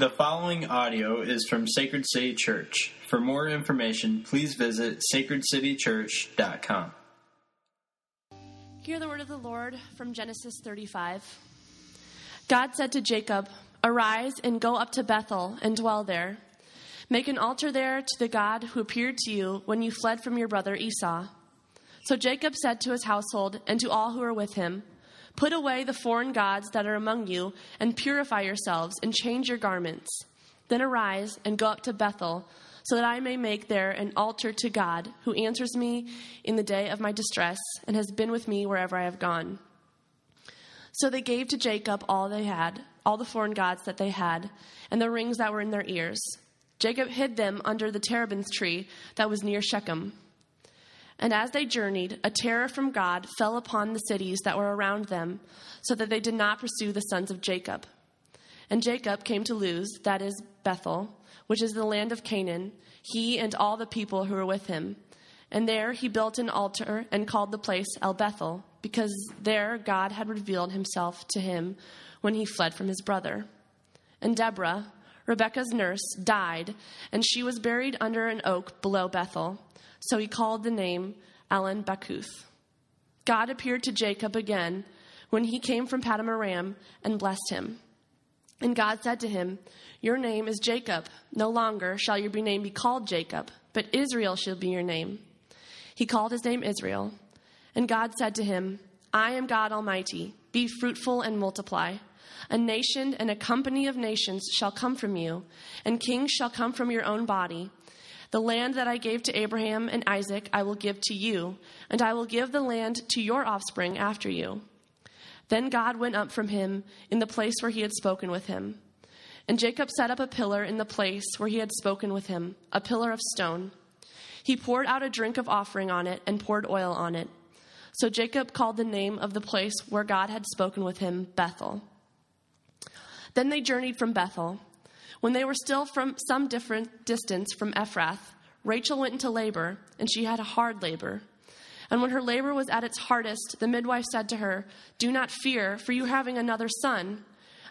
The following audio is from Sacred City Church. For more information, please visit sacredcitychurch.com. Hear the word of the Lord from Genesis 35. God said to Jacob, Arise and go up to Bethel and dwell there. Make an altar there to the God who appeared to you when you fled from your brother Esau. So Jacob said to his household and to all who were with him, Put away the foreign gods that are among you, and purify yourselves, and change your garments. Then arise and go up to Bethel, so that I may make there an altar to God, who answers me in the day of my distress, and has been with me wherever I have gone. So they gave to Jacob all they had, all the foreign gods that they had, and the rings that were in their ears. Jacob hid them under the terebinth tree that was near Shechem. And as they journeyed, a terror from God fell upon the cities that were around them, so that they did not pursue the sons of Jacob. And Jacob came to Luz, that is Bethel, which is the land of Canaan, he and all the people who were with him. And there he built an altar and called the place El Bethel, because there God had revealed himself to him when he fled from his brother. And Deborah, Rebekah's nurse, died, and she was buried under an oak below Bethel. So he called the name Allon-bacuth. God appeared to Jacob again when he came from Paddan and blessed him. And God said to him, Your name is Jacob. No longer shall your name be called Jacob, but Israel shall be your name. He called his name Israel. And God said to him, I am God Almighty. Be fruitful and multiply. A nation and a company of nations shall come from you, and kings shall come from your own body. The land that I gave to Abraham and Isaac I will give to you, and I will give the land to your offspring after you. Then God went up from him in the place where he had spoken with him. And Jacob set up a pillar in the place where he had spoken with him, a pillar of stone. He poured out a drink of offering on it and poured oil on it. So Jacob called the name of the place where God had spoken with him Bethel. Then they journeyed from Bethel. When they were still from some different distance from Ephrath, Rachel went into labor, and she had a hard labor. And when her labor was at its hardest, the midwife said to her, Do not fear, for you are having another son.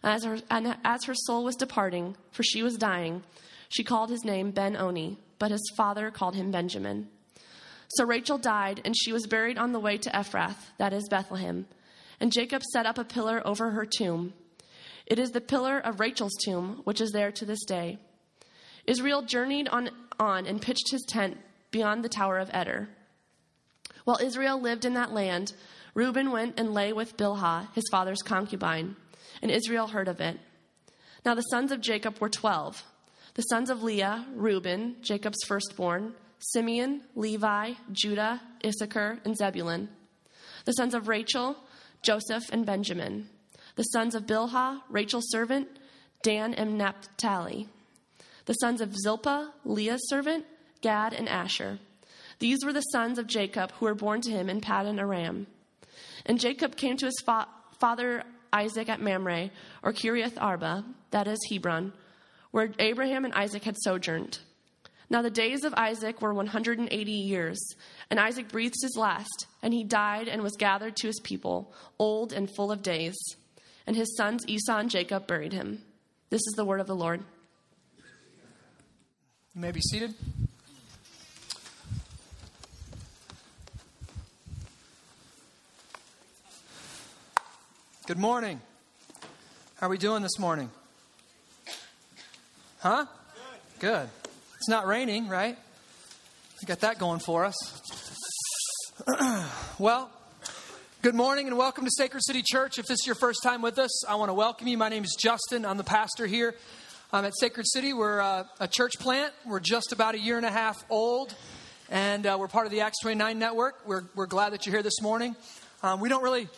As her, and as her soul was departing, for she was dying, she called his name Ben Oni, but his father called him Benjamin. So Rachel died, and she was buried on the way to Ephrath, that is Bethlehem. And Jacob set up a pillar over her tomb. It is the pillar of Rachel's tomb, which is there to this day. Israel journeyed on, on and pitched his tent beyond the Tower of Eder. While Israel lived in that land, Reuben went and lay with Bilhah, his father's concubine, and Israel heard of it. Now the sons of Jacob were twelve. The sons of Leah, Reuben, Jacob's firstborn, Simeon, Levi, Judah, Issachar, and Zebulun. The sons of Rachel, Joseph, and Benjamin the sons of Bilhah, Rachel's servant, Dan and Naphtali. The sons of Zilpah, Leah's servant, Gad and Asher. These were the sons of Jacob who were born to him in Paddan Aram. And Jacob came to his fa- father Isaac at Mamre, or Kiriath Arba, that is Hebron, where Abraham and Isaac had sojourned. Now the days of Isaac were 180 years, and Isaac breathed his last, and he died and was gathered to his people, old and full of days and his sons Esau and Jacob buried him. This is the word of the Lord. You may be seated. Good morning. How are we doing this morning? Huh? Good. It's not raining, right? We got that going for us. well, Good morning and welcome to Sacred City Church. If this is your first time with us, I want to welcome you. My name is Justin. I'm the pastor here I'm at Sacred City. We're uh, a church plant. We're just about a year and a half old, and uh, we're part of the Acts 29 network. We're, we're glad that you're here this morning. Um, we don't really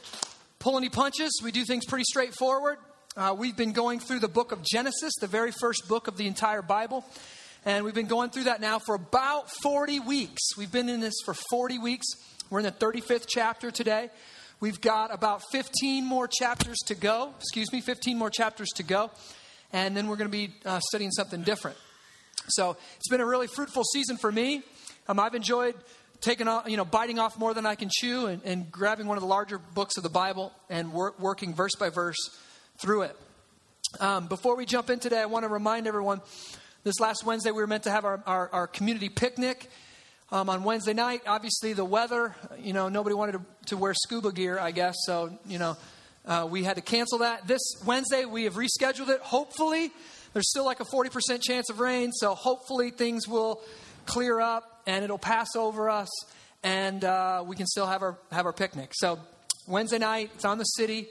pull any punches, we do things pretty straightforward. Uh, we've been going through the book of Genesis, the very first book of the entire Bible. And we've been going through that now for about 40 weeks. We've been in this for 40 weeks. We're in the 35th chapter today. We've got about 15 more chapters to go. Excuse me, 15 more chapters to go. And then we're going to be uh, studying something different. So it's been a really fruitful season for me. Um, I've enjoyed taking off, you know, biting off more than I can chew and, and grabbing one of the larger books of the Bible and work, working verse by verse through it. Um, before we jump in today, I want to remind everyone this last Wednesday we were meant to have our, our, our community picnic. Um, on Wednesday night, obviously the weather, you know, nobody wanted to, to wear scuba gear, I guess. So, you know, uh, we had to cancel that. This Wednesday, we have rescheduled it. Hopefully, there's still like a 40% chance of rain. So, hopefully, things will clear up and it'll pass over us and uh, we can still have our, have our picnic. So, Wednesday night, it's on the city.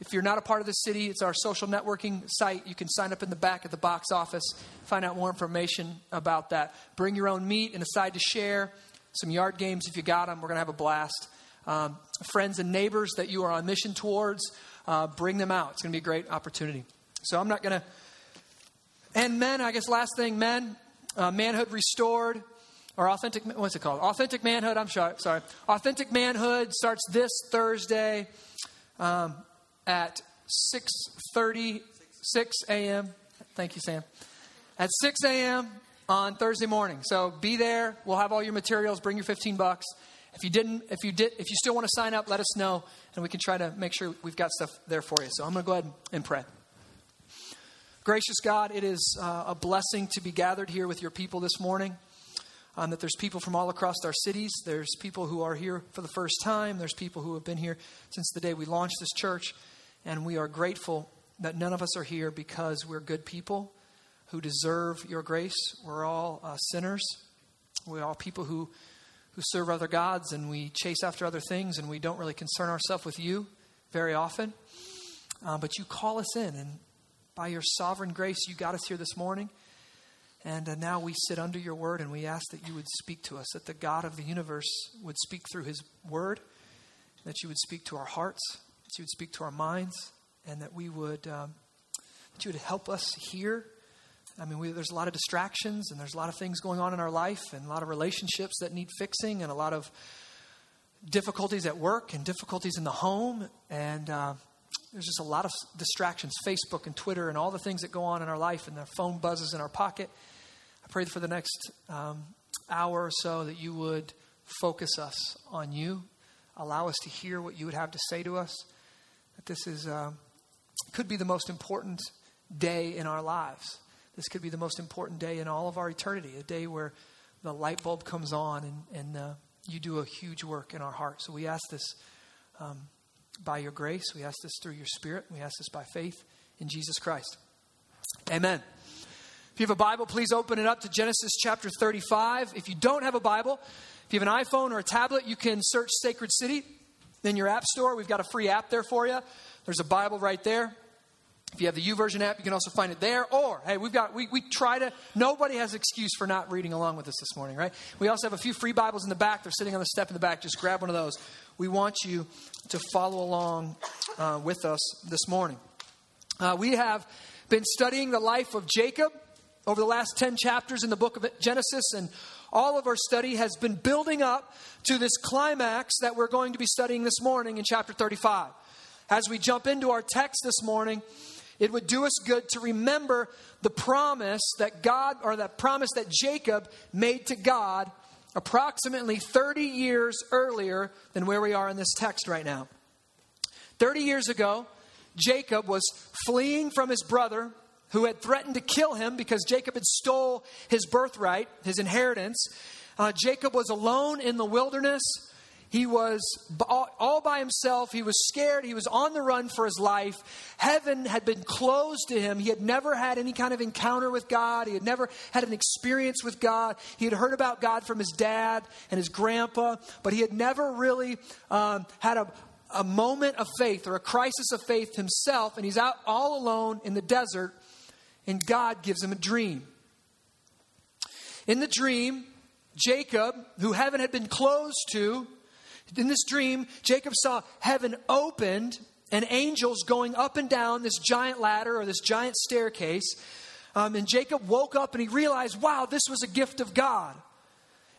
If you're not a part of the city, it's our social networking site. You can sign up in the back at the box office, find out more information about that. Bring your own meat and a side to share, some yard games if you got them. We're going to have a blast. Um, friends and neighbors that you are on mission towards, uh, bring them out. It's going to be a great opportunity. So I'm not going to. And men, I guess last thing, men, uh, manhood restored or authentic what's it called authentic manhood i'm sorry, authentic manhood starts this thursday um, at 6.30 6 a.m thank you sam. At 6 a.m on thursday morning. So be there. We'll have all your materials. Bring your 15 bucks. If you didn't if you did if you still want to sign up let us know and we can try to make sure we've got stuff there for you. So i'm going to go ahead and pray. Gracious god it is uh, a blessing to be gathered here with your people this morning. Um, that there's people from all across our cities. There's people who are here for the first time. There's people who have been here since the day we launched this church. And we are grateful that none of us are here because we're good people who deserve your grace. We're all uh, sinners. We're all people who, who serve other gods and we chase after other things and we don't really concern ourselves with you very often. Uh, but you call us in, and by your sovereign grace, you got us here this morning. And uh, now we sit under your word and we ask that you would speak to us, that the God of the universe would speak through his word, that you would speak to our hearts, that you would speak to our minds, and that we would, um, that you would help us hear. I mean, we, there's a lot of distractions and there's a lot of things going on in our life and a lot of relationships that need fixing and a lot of difficulties at work and difficulties in the home. And uh, there's just a lot of distractions Facebook and Twitter and all the things that go on in our life, and the phone buzzes in our pocket. I pray for the next um, hour or so that you would focus us on you, allow us to hear what you would have to say to us. That this is uh, could be the most important day in our lives. This could be the most important day in all of our eternity, a day where the light bulb comes on and, and uh, you do a huge work in our hearts. So we ask this um, by your grace. We ask this through your Spirit. We ask this by faith in Jesus Christ. Amen. If you have a Bible, please open it up to Genesis chapter 35. If you don't have a Bible, if you have an iPhone or a tablet, you can search Sacred City in your app store. We've got a free app there for you. There's a Bible right there. If you have the YouVersion app, you can also find it there. Or, hey, we've got, we, we try to, nobody has excuse for not reading along with us this morning, right? We also have a few free Bibles in the back. They're sitting on the step in the back. Just grab one of those. We want you to follow along uh, with us this morning. Uh, we have been studying the life of Jacob over the last 10 chapters in the book of Genesis, and all of our study has been building up to this climax that we're going to be studying this morning in chapter 35. As we jump into our text this morning, it would do us good to remember the promise that God, or that promise that Jacob made to God approximately 30 years earlier than where we are in this text right now. 30 years ago, Jacob was fleeing from his brother who had threatened to kill him because Jacob had stole his birthright, his inheritance. Uh, Jacob was alone in the wilderness. He was all by himself. He was scared. He was on the run for his life. Heaven had been closed to him. He had never had any kind of encounter with God. He had never had an experience with God. He had heard about God from his dad and his grandpa, but he had never really um, had a, a moment of faith or a crisis of faith himself. And he's out all alone in the desert and God gives him a dream. In the dream, Jacob, who heaven had been closed to, in this dream, Jacob saw heaven opened and angels going up and down this giant ladder or this giant staircase. Um, and Jacob woke up and he realized, wow, this was a gift of God.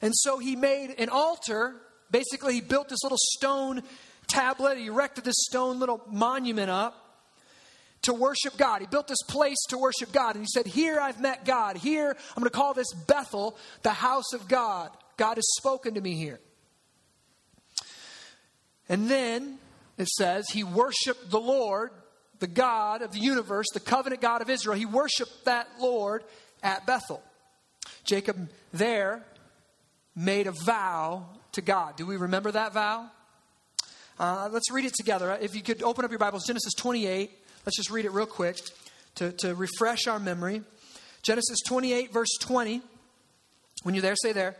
And so he made an altar. Basically, he built this little stone tablet, he erected this stone little monument up to worship God. He built this place to worship God. And he said, Here I've met God. Here, I'm going to call this Bethel, the house of God. God has spoken to me here. And then it says, He worshiped the Lord. the God of the universe, the covenant God of Israel, he worshiped that Lord at Bethel. Jacob there made a vow to God. Do we remember that vow? Uh, let's read it together. If you could open up your Bibles, Genesis 28. Let's just read it real quick to, to refresh our memory. Genesis 28, verse 20. When you're there, say there.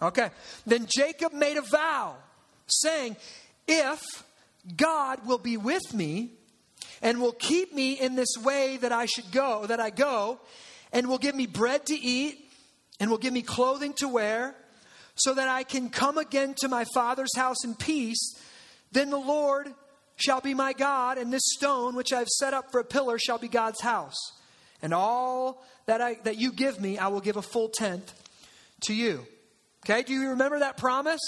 Okay. Then Jacob made a vow, saying, If God will be with me and will keep me in this way that I should go, that I go, and will give me bread to eat and will give me clothing to wear, so that I can come again to my father's house in peace, then the Lord shall be my God, and this stone which I've set up for a pillar shall be God's house. And all that I that you give me, I will give a full tenth to you. Okay, do you remember that promise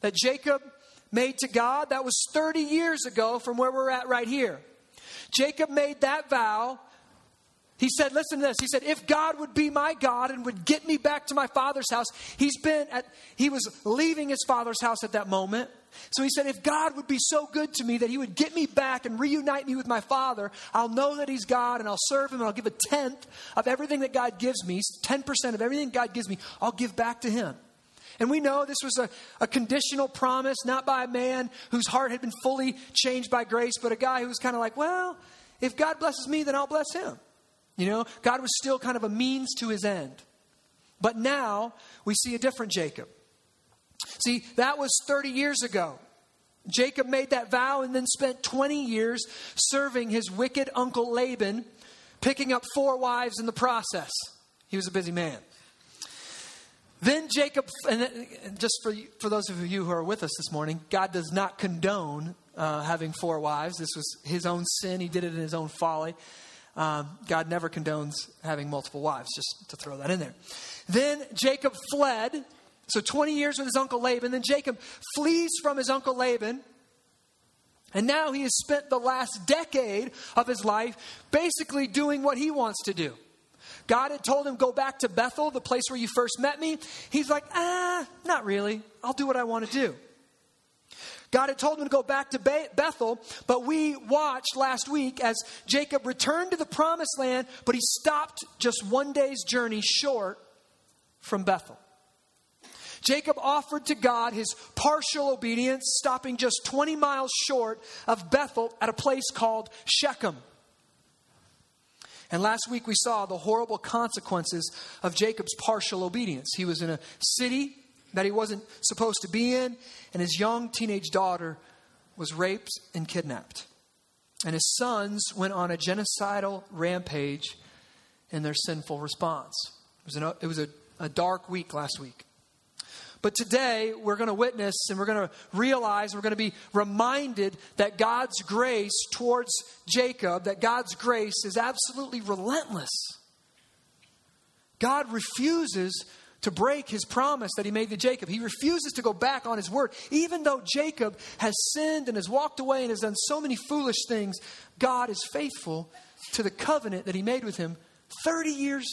that Jacob made to God? That was 30 years ago from where we're at right here. Jacob made that vow. He said, listen to this. He said, if God would be my God and would get me back to my father's house, he's been at, he was leaving his father's house at that moment. So he said, if God would be so good to me that he would get me back and reunite me with my father, I'll know that he's God and I'll serve him and I'll give a tenth of everything that God gives me, 10% of everything God gives me, I'll give back to him. And we know this was a, a conditional promise, not by a man whose heart had been fully changed by grace, but a guy who was kind of like, well, if God blesses me, then I'll bless him. You know, God was still kind of a means to his end. But now we see a different Jacob. See, that was 30 years ago. Jacob made that vow and then spent 20 years serving his wicked uncle Laban, picking up four wives in the process. He was a busy man. Then Jacob, and just for, for those of you who are with us this morning, God does not condone uh, having four wives. This was his own sin. He did it in his own folly. Um, God never condones having multiple wives, just to throw that in there. Then Jacob fled. So 20 years with his uncle Laban. Then Jacob flees from his uncle Laban. And now he has spent the last decade of his life basically doing what he wants to do. God had told him, Go back to Bethel, the place where you first met me. He's like, Ah, not really. I'll do what I want to do. God had told him to go back to Bethel, but we watched last week as Jacob returned to the promised land, but he stopped just one day's journey short from Bethel. Jacob offered to God his partial obedience, stopping just 20 miles short of Bethel at a place called Shechem. And last week we saw the horrible consequences of Jacob's partial obedience. He was in a city that he wasn't supposed to be in, and his young teenage daughter was raped and kidnapped. And his sons went on a genocidal rampage in their sinful response. It was, an, it was a, a dark week last week. But today, we're going to witness and we're going to realize, we're going to be reminded that God's grace towards Jacob, that God's grace is absolutely relentless. God refuses to break his promise that he made to Jacob. He refuses to go back on his word. Even though Jacob has sinned and has walked away and has done so many foolish things, God is faithful to the covenant that he made with him 30 years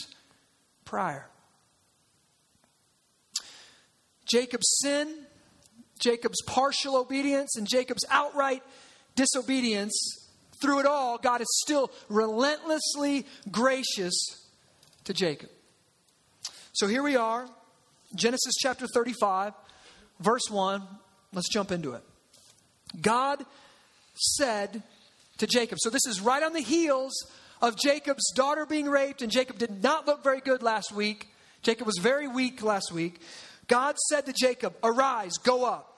prior. Jacob's sin, Jacob's partial obedience, and Jacob's outright disobedience, through it all, God is still relentlessly gracious to Jacob. So here we are, Genesis chapter 35, verse 1. Let's jump into it. God said to Jacob, so this is right on the heels of Jacob's daughter being raped, and Jacob did not look very good last week. Jacob was very weak last week. God said to Jacob, Arise, go up.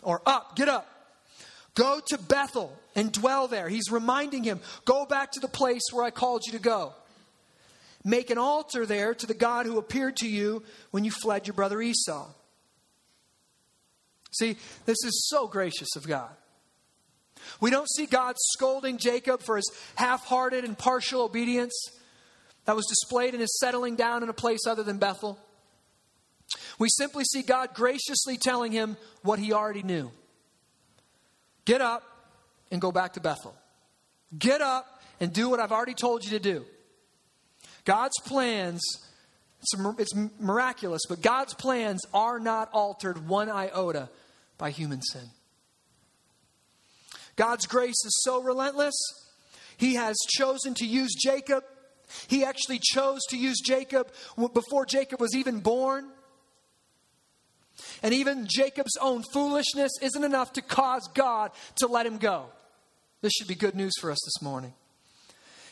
Or up, get up. Go to Bethel and dwell there. He's reminding him, Go back to the place where I called you to go. Make an altar there to the God who appeared to you when you fled your brother Esau. See, this is so gracious of God. We don't see God scolding Jacob for his half hearted and partial obedience that was displayed in his settling down in a place other than Bethel. We simply see God graciously telling him what he already knew Get up and go back to Bethel. Get up and do what I've already told you to do. God's plans, it's, miraculous, but God's plans are not altered one iota by human sin. God's grace is so relentless, He has chosen to use Jacob. He actually chose to use Jacob before Jacob was even born. And even Jacob's own foolishness isn't enough to cause God to let him go. This should be good news for us this morning.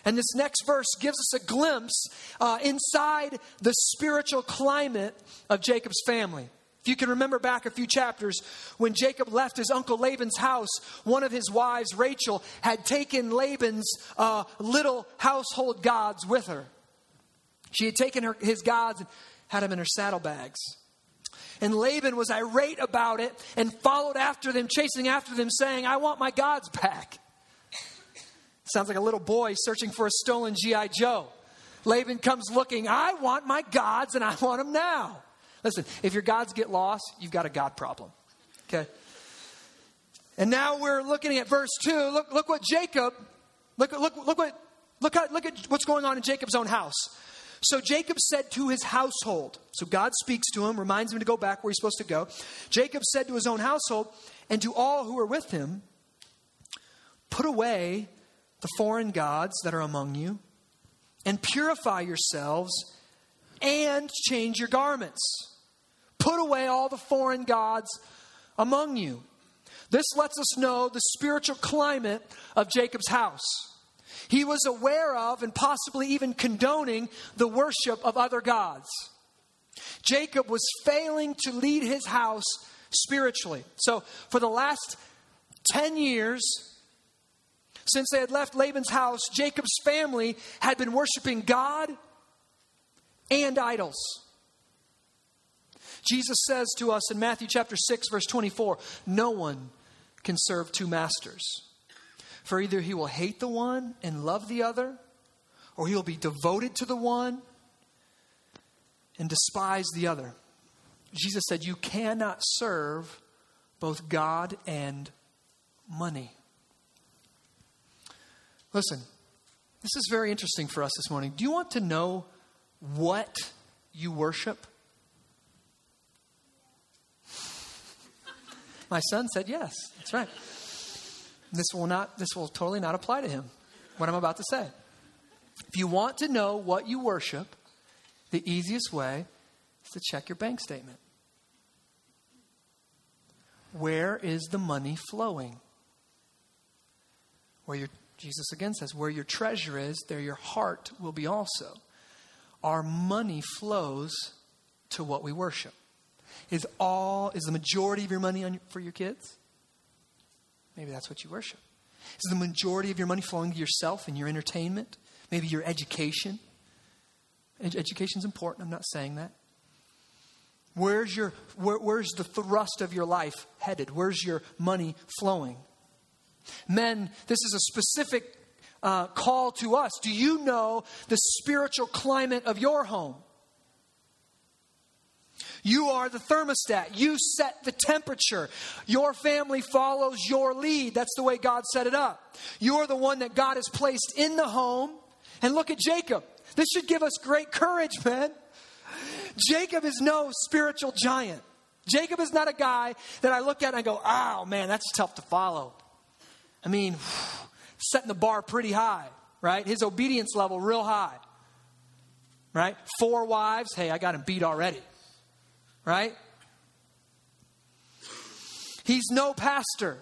And this next verse gives us a glimpse uh, inside the spiritual climate of Jacob's family. If you can remember back a few chapters, when Jacob left his uncle Laban's house, one of his wives, Rachel, had taken Laban's uh, little household gods with her. She had taken her, his gods and had them in her saddlebags. And Laban was irate about it and followed after them, chasing after them, saying, I want my gods back. Sounds like a little boy searching for a stolen G.I. Joe. Laban comes looking, I want my gods and I want them now. Listen, if your gods get lost, you've got a God problem. Okay? And now we're looking at verse 2. Look, look what Jacob, look, look, look, what, look, how, look at what's going on in Jacob's own house. So Jacob said to his household, so God speaks to him, reminds him to go back where he's supposed to go. Jacob said to his own household and to all who were with him, Put away the foreign gods that are among you, and purify yourselves and change your garments. Put away all the foreign gods among you. This lets us know the spiritual climate of Jacob's house. He was aware of and possibly even condoning the worship of other gods. Jacob was failing to lead his house spiritually. So, for the last 10 years, since they had left Laban's house, Jacob's family had been worshiping God and idols. Jesus says to us in Matthew chapter 6 verse 24, no one can serve two masters. For either he will hate the one and love the other, or he will be devoted to the one and despise the other. Jesus said you cannot serve both God and money. Listen, this is very interesting for us this morning. Do you want to know what you worship? My son said yes. That's right. This will not this will totally not apply to him what I'm about to say. If you want to know what you worship, the easiest way is to check your bank statement. Where is the money flowing? Where your Jesus again says, where your treasure is, there your heart will be also. Our money flows to what we worship. Is all is the majority of your money on, for your kids? Maybe that's what you worship. Is the majority of your money flowing to yourself and your entertainment? Maybe your education? Ed- education's important. I'm not saying that. Where's your where, where's the thrust of your life headed? Where's your money flowing? Men, this is a specific uh, call to us. Do you know the spiritual climate of your home? You are the thermostat. You set the temperature. Your family follows your lead. That's the way God set it up. You're the one that God has placed in the home. And look at Jacob. This should give us great courage, man. Jacob is no spiritual giant. Jacob is not a guy that I look at and I go, oh man, that's tough to follow. I mean, setting the bar pretty high, right? His obedience level real high, right? Four wives, hey, I got him beat already, right? He's no pastor.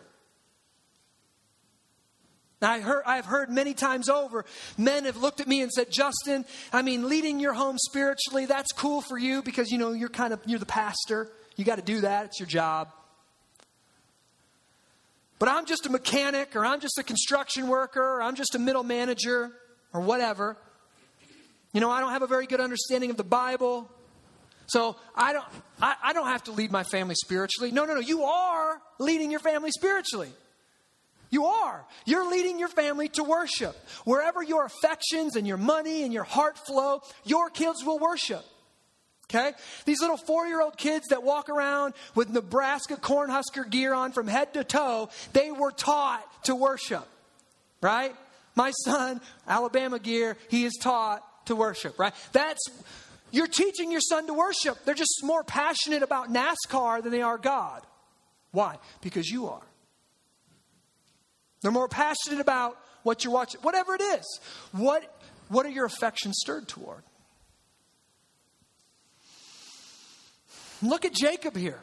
Now, I heard, I've heard many times over, men have looked at me and said, Justin, I mean, leading your home spiritually, that's cool for you because, you know, you're kind of, you're the pastor. You got to do that. It's your job but I'm just a mechanic or I'm just a construction worker or I'm just a middle manager or whatever. You know, I don't have a very good understanding of the Bible. So I don't, I, I don't have to lead my family spiritually. No, no, no. You are leading your family spiritually. You are. You're leading your family to worship. Wherever your affections and your money and your heart flow, your kids will worship. Okay? These little four year old kids that walk around with Nebraska Cornhusker gear on from head to toe, they were taught to worship. Right? My son, Alabama gear, he is taught to worship. Right? That's, you're teaching your son to worship. They're just more passionate about NASCAR than they are God. Why? Because you are. They're more passionate about what you're watching, whatever it is. What, what are your affections stirred toward? Look at Jacob here.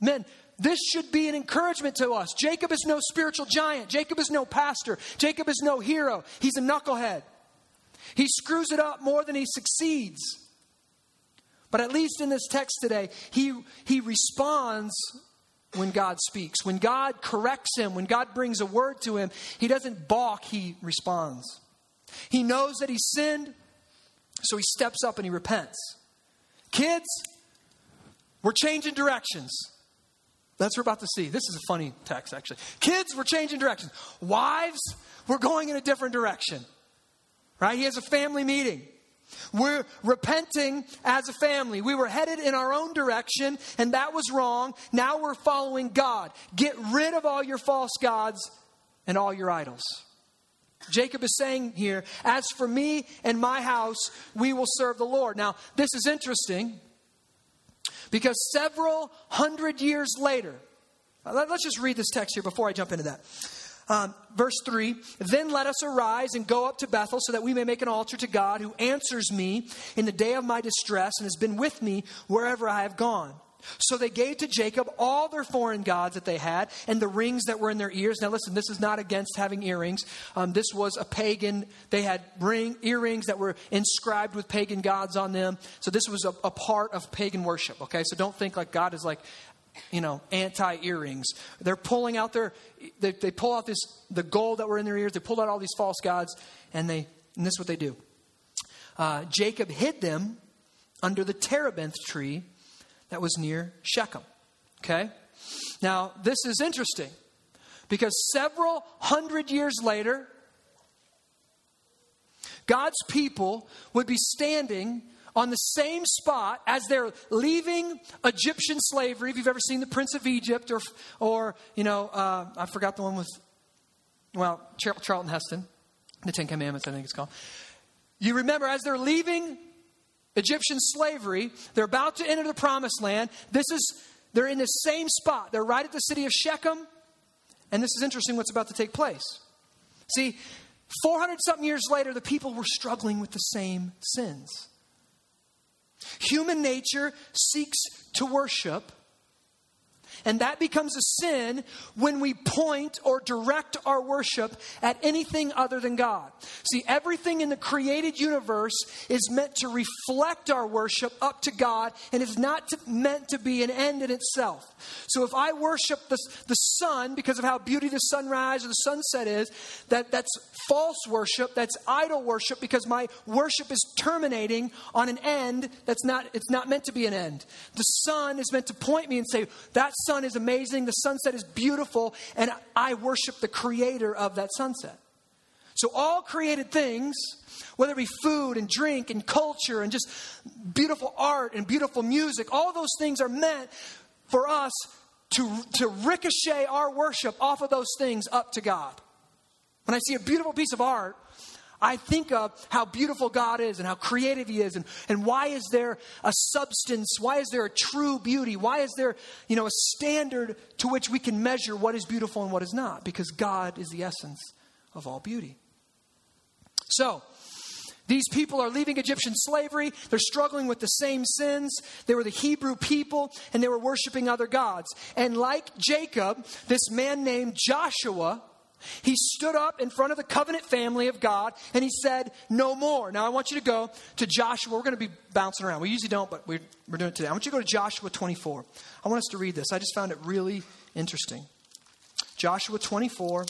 Men, this should be an encouragement to us. Jacob is no spiritual giant. Jacob is no pastor. Jacob is no hero. He's a knucklehead. He screws it up more than he succeeds. But at least in this text today, he, he responds when God speaks. When God corrects him, when God brings a word to him, he doesn't balk, he responds. He knows that he sinned, so he steps up and he repents. Kids, we're changing directions. That's what we're about to see. This is a funny text, actually. Kids, we're changing directions. Wives, we're going in a different direction. Right? He has a family meeting. We're repenting as a family. We were headed in our own direction, and that was wrong. Now we're following God. Get rid of all your false gods and all your idols. Jacob is saying here, As for me and my house, we will serve the Lord. Now, this is interesting because several hundred years later, let's just read this text here before I jump into that. Um, verse 3 Then let us arise and go up to Bethel so that we may make an altar to God who answers me in the day of my distress and has been with me wherever I have gone. So they gave to Jacob all their foreign gods that they had and the rings that were in their ears. Now, listen, this is not against having earrings. Um, this was a pagan. They had ring earrings that were inscribed with pagan gods on them. So this was a, a part of pagan worship. Okay, so don't think like God is like you know, anti earrings. They're pulling out their, they, they, pull out this, the gold that were in their ears. They pulled out all these false gods, and they, and this is what they do. Uh, Jacob hid them under the terebinth tree that was near Shechem. Okay? Now, this is interesting because several hundred years later, God's people would be standing on the same spot as they're leaving Egyptian slavery. If you've ever seen The Prince of Egypt, or, or you know, uh, I forgot the one with, well, Charlton Heston, The Ten Commandments, I think it's called. You remember, as they're leaving Egyptian slavery, they're about to enter the promised land. This is, they're in the same spot. They're right at the city of Shechem. And this is interesting what's about to take place. See, 400 something years later, the people were struggling with the same sins. Human nature seeks to worship and that becomes a sin when we point or direct our worship at anything other than God. See, everything in the created universe is meant to reflect our worship up to God and is not to, meant to be an end in itself. So if I worship the, the sun because of how beauty the sunrise or the sunset is, that, that's false worship, that's idol worship because my worship is terminating on an end that's not, it's not meant to be an end. The sun is meant to point me and say, that sun sun is amazing, the sunset is beautiful, and I worship the creator of that sunset. So, all created things, whether it be food and drink and culture and just beautiful art and beautiful music, all those things are meant for us to, to ricochet our worship off of those things up to God. When I see a beautiful piece of art, I think of how beautiful God is and how creative He is, and, and why is there a substance? Why is there a true beauty? Why is there, you know, a standard to which we can measure what is beautiful and what is not? Because God is the essence of all beauty. So, these people are leaving Egyptian slavery. They're struggling with the same sins. They were the Hebrew people and they were worshiping other gods. And like Jacob, this man named Joshua he stood up in front of the covenant family of God and he said, No more. Now I want you to go to Joshua. We're going to be bouncing around. We usually don't, but we're, we're doing it today. I want you to go to Joshua 24. I want us to read this. I just found it really interesting. Joshua 24.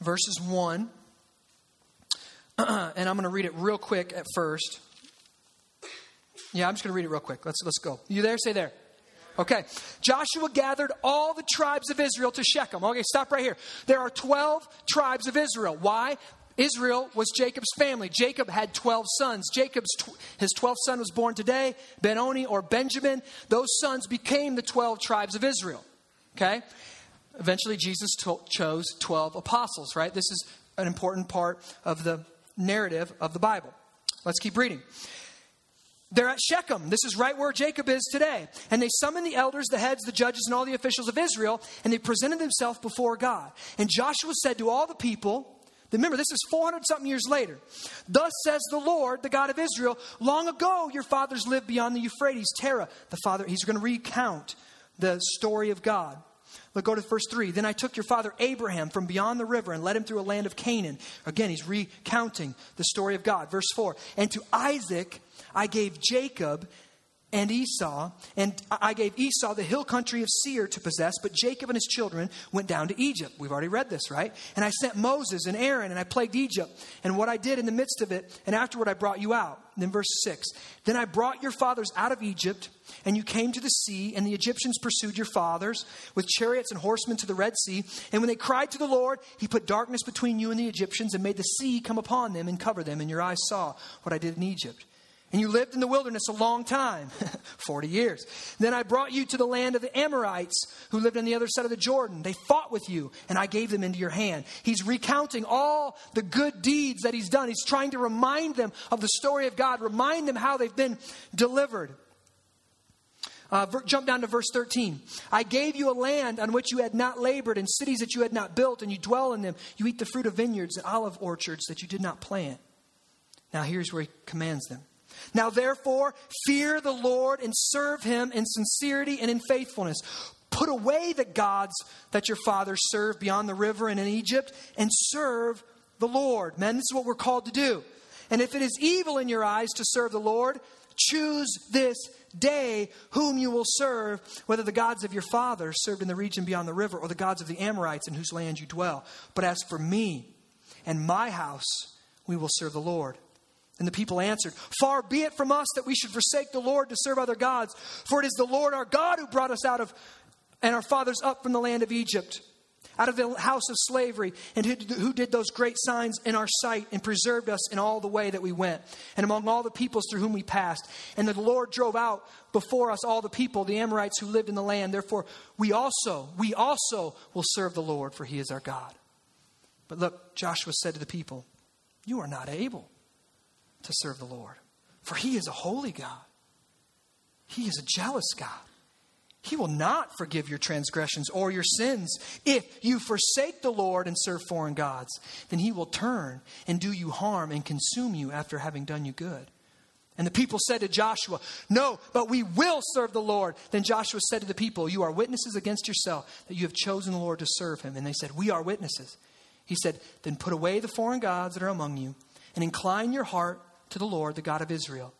Verses 1. and I'm going to read it real quick at first. Yeah, I'm just going to read it real quick. Let's, let's go. You there? Say there. Okay. Joshua gathered all the tribes of Israel to Shechem. Okay, stop right here. There are 12 tribes of Israel. Why? Israel was Jacob's family. Jacob had 12 sons. Jacob's his 12th son was born today, Benoni or Benjamin. Those sons became the 12 tribes of Israel. Okay? Eventually Jesus to- chose 12 apostles, right? This is an important part of the narrative of the Bible. Let's keep reading. They're at Shechem. This is right where Jacob is today. And they summoned the elders, the heads, the judges, and all the officials of Israel, and they presented themselves before God. And Joshua said to all the people, Remember, this is 400 something years later. Thus says the Lord, the God of Israel, long ago your fathers lived beyond the Euphrates. Terah, the father, he's going to recount the story of God. Look, go to verse 3. Then I took your father Abraham from beyond the river and led him through a land of Canaan. Again, he's recounting the story of God. Verse 4. And to Isaac I gave Jacob and Esau, and I gave Esau the hill country of Seir to possess, but Jacob and his children went down to Egypt. We've already read this, right? And I sent Moses and Aaron, and I plagued Egypt, and what I did in the midst of it, and afterward I brought you out. then verse 6 Then I brought your fathers out of Egypt, and you came to the sea, and the Egyptians pursued your fathers with chariots and horsemen to the Red Sea. And when they cried to the Lord, he put darkness between you and the Egyptians, and made the sea come upon them and cover them, and your eyes saw what I did in Egypt. And you lived in the wilderness a long time 40 years. Then I brought you to the land of the Amorites who lived on the other side of the Jordan. They fought with you, and I gave them into your hand. He's recounting all the good deeds that he's done. He's trying to remind them of the story of God, remind them how they've been delivered. Uh, jump down to verse 13. I gave you a land on which you had not labored, and cities that you had not built, and you dwell in them. You eat the fruit of vineyards and olive orchards that you did not plant. Now, here's where he commands them now, therefore, fear the Lord and serve him in sincerity and in faithfulness. Put away the gods that your fathers served beyond the river and in Egypt and serve the Lord. Men, this is what we're called to do. And if it is evil in your eyes to serve the Lord, choose this day whom you will serve, whether the gods of your fathers served in the region beyond the river or the gods of the Amorites in whose land you dwell. But as for me and my house, we will serve the Lord. And the people answered, Far be it from us that we should forsake the Lord to serve other gods, for it is the Lord our God who brought us out of and our fathers up from the land of Egypt, out of the house of slavery, and who did those great signs in our sight and preserved us in all the way that we went, and among all the peoples through whom we passed. And the Lord drove out before us all the people, the Amorites who lived in the land. Therefore, we also, we also will serve the Lord, for he is our God. But look, Joshua said to the people, You are not able to serve the Lord. For he is a holy God, he is a jealous God. He will not forgive your transgressions or your sins. If you forsake the Lord and serve foreign gods, then he will turn and do you harm and consume you after having done you good. And the people said to Joshua, No, but we will serve the Lord. Then Joshua said to the people, You are witnesses against yourself that you have chosen the Lord to serve him. And they said, We are witnesses. He said, Then put away the foreign gods that are among you and incline your heart to the Lord, the God of Israel.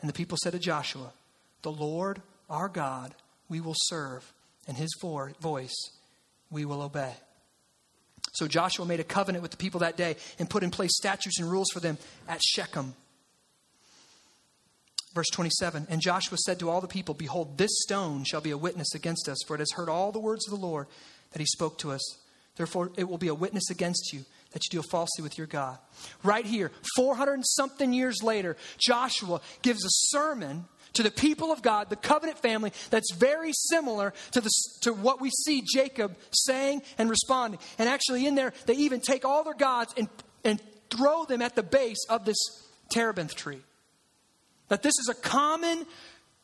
And the people said to Joshua, The Lord our God we will serve, and his voice we will obey. So Joshua made a covenant with the people that day and put in place statutes and rules for them at Shechem. Verse 27 And Joshua said to all the people, Behold, this stone shall be a witness against us, for it has heard all the words of the Lord that he spoke to us. Therefore, it will be a witness against you that you deal falsely with your God. Right here, 400 and something years later, Joshua gives a sermon to the people of God, the covenant family, that's very similar to, the, to what we see Jacob saying and responding. And actually, in there, they even take all their gods and, and throw them at the base of this terebinth tree. That this is a common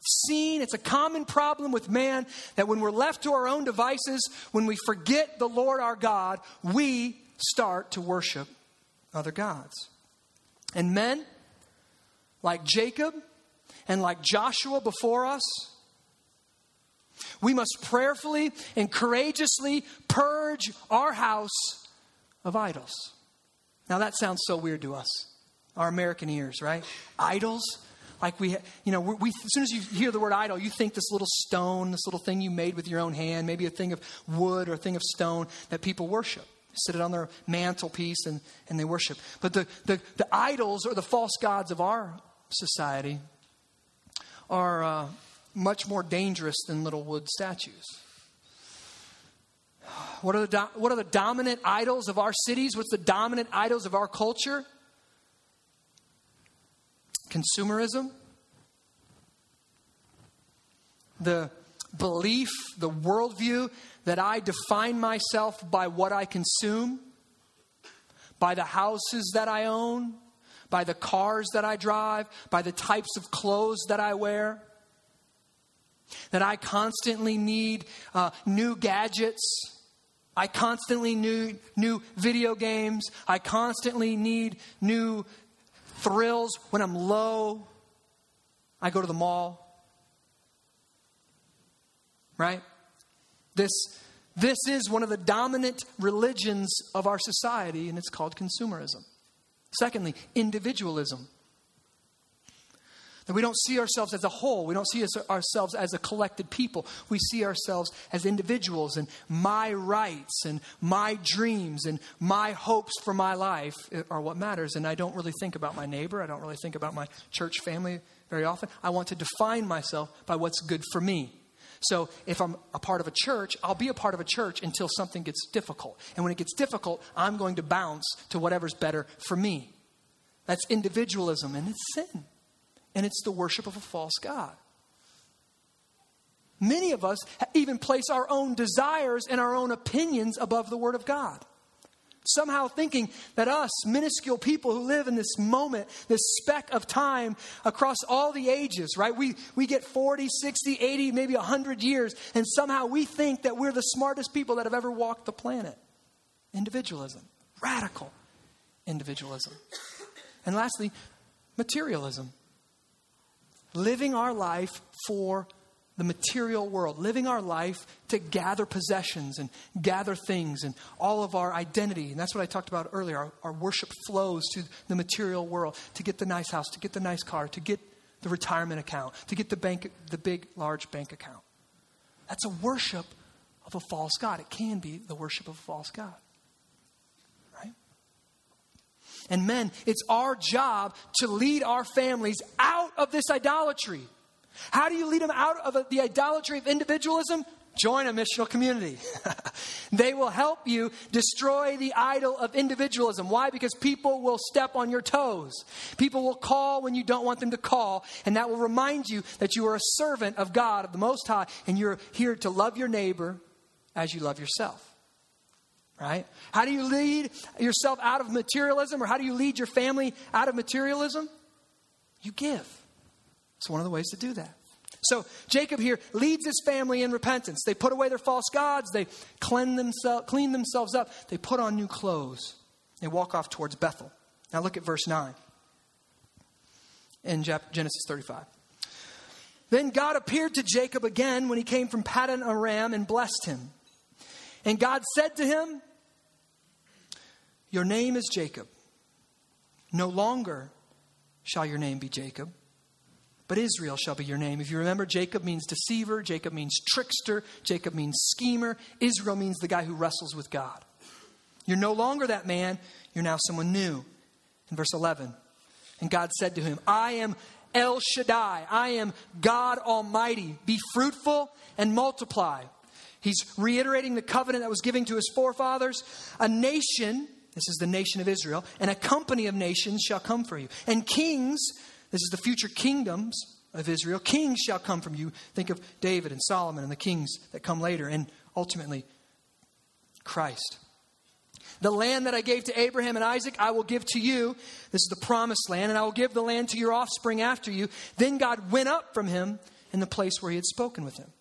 scene, it's a common problem with man that when we're left to our own devices, when we forget the Lord our God, we start to worship other gods. And men, like Jacob and like Joshua before us, we must prayerfully and courageously purge our house of idols. Now, that sounds so weird to us, our American ears, right? Idols. Like we, you know, we, as soon as you hear the word idol, you think this little stone, this little thing you made with your own hand, maybe a thing of wood or a thing of stone that people worship sit it on their mantelpiece and, and they worship. But the, the, the idols or the false gods of our society are uh, much more dangerous than little wood statues. What are, the do- what are the dominant idols of our cities? What's the dominant idols of our culture? Consumerism, the belief, the worldview that I define myself by what I consume, by the houses that I own, by the cars that I drive, by the types of clothes that I wear. That I constantly need uh, new gadgets. I constantly need new video games. I constantly need new thrills. When I'm low, I go to the mall. Right? This, this is one of the dominant religions of our society, and it's called consumerism. Secondly, individualism. That we don't see ourselves as a whole. We don't see ourselves as a collected people. We see ourselves as individuals and my rights and my dreams and my hopes for my life are what matters. And I don't really think about my neighbor. I don't really think about my church family very often. I want to define myself by what's good for me. So if I'm a part of a church, I'll be a part of a church until something gets difficult. And when it gets difficult, I'm going to bounce to whatever's better for me. That's individualism, and it's sin. And it's the worship of a false God. Many of us even place our own desires and our own opinions above the Word of God somehow thinking that us, minuscule people who live in this moment, this speck of time across all the ages, right? We, we get 40, 60, 80, maybe 100 years, and somehow we think that we're the smartest people that have ever walked the planet. Individualism, radical individualism. And lastly, materialism. Living our life for the material world, living our life to gather possessions and gather things and all of our identity. And that's what I talked about earlier. Our, our, worship flows to the material world to get the nice house, to get the nice car, to get the retirement account, to get the bank, the big, large bank account. That's a worship of a false God. It can be the worship of a false God. Right? And men, it's our job to lead our families out of this idolatry. How do you lead them out of the idolatry of individualism? Join a missional community. they will help you destroy the idol of individualism. Why? Because people will step on your toes. People will call when you don't want them to call, and that will remind you that you are a servant of God, of the Most High, and you're here to love your neighbor as you love yourself. Right? How do you lead yourself out of materialism, or how do you lead your family out of materialism? You give. It's one of the ways to do that. So Jacob here leads his family in repentance. They put away their false gods, they clean, themselves, clean themselves up, they put on new clothes. They walk off towards Bethel. Now look at verse 9 in Genesis 35. Then God appeared to Jacob again when he came from Paddan Aram and blessed him. And God said to him, Your name is Jacob. No longer shall your name be Jacob but Israel shall be your name. If you remember, Jacob means deceiver, Jacob means trickster, Jacob means schemer, Israel means the guy who wrestles with God. You're no longer that man, you're now someone new. In verse 11, and God said to him, I am El Shaddai, I am God Almighty. Be fruitful and multiply. He's reiterating the covenant that was given to his forefathers. A nation, this is the nation of Israel, and a company of nations shall come for you. And kings this is the future kingdoms of Israel. Kings shall come from you. Think of David and Solomon and the kings that come later, and ultimately, Christ. The land that I gave to Abraham and Isaac, I will give to you. This is the promised land, and I will give the land to your offspring after you. Then God went up from him in the place where he had spoken with him.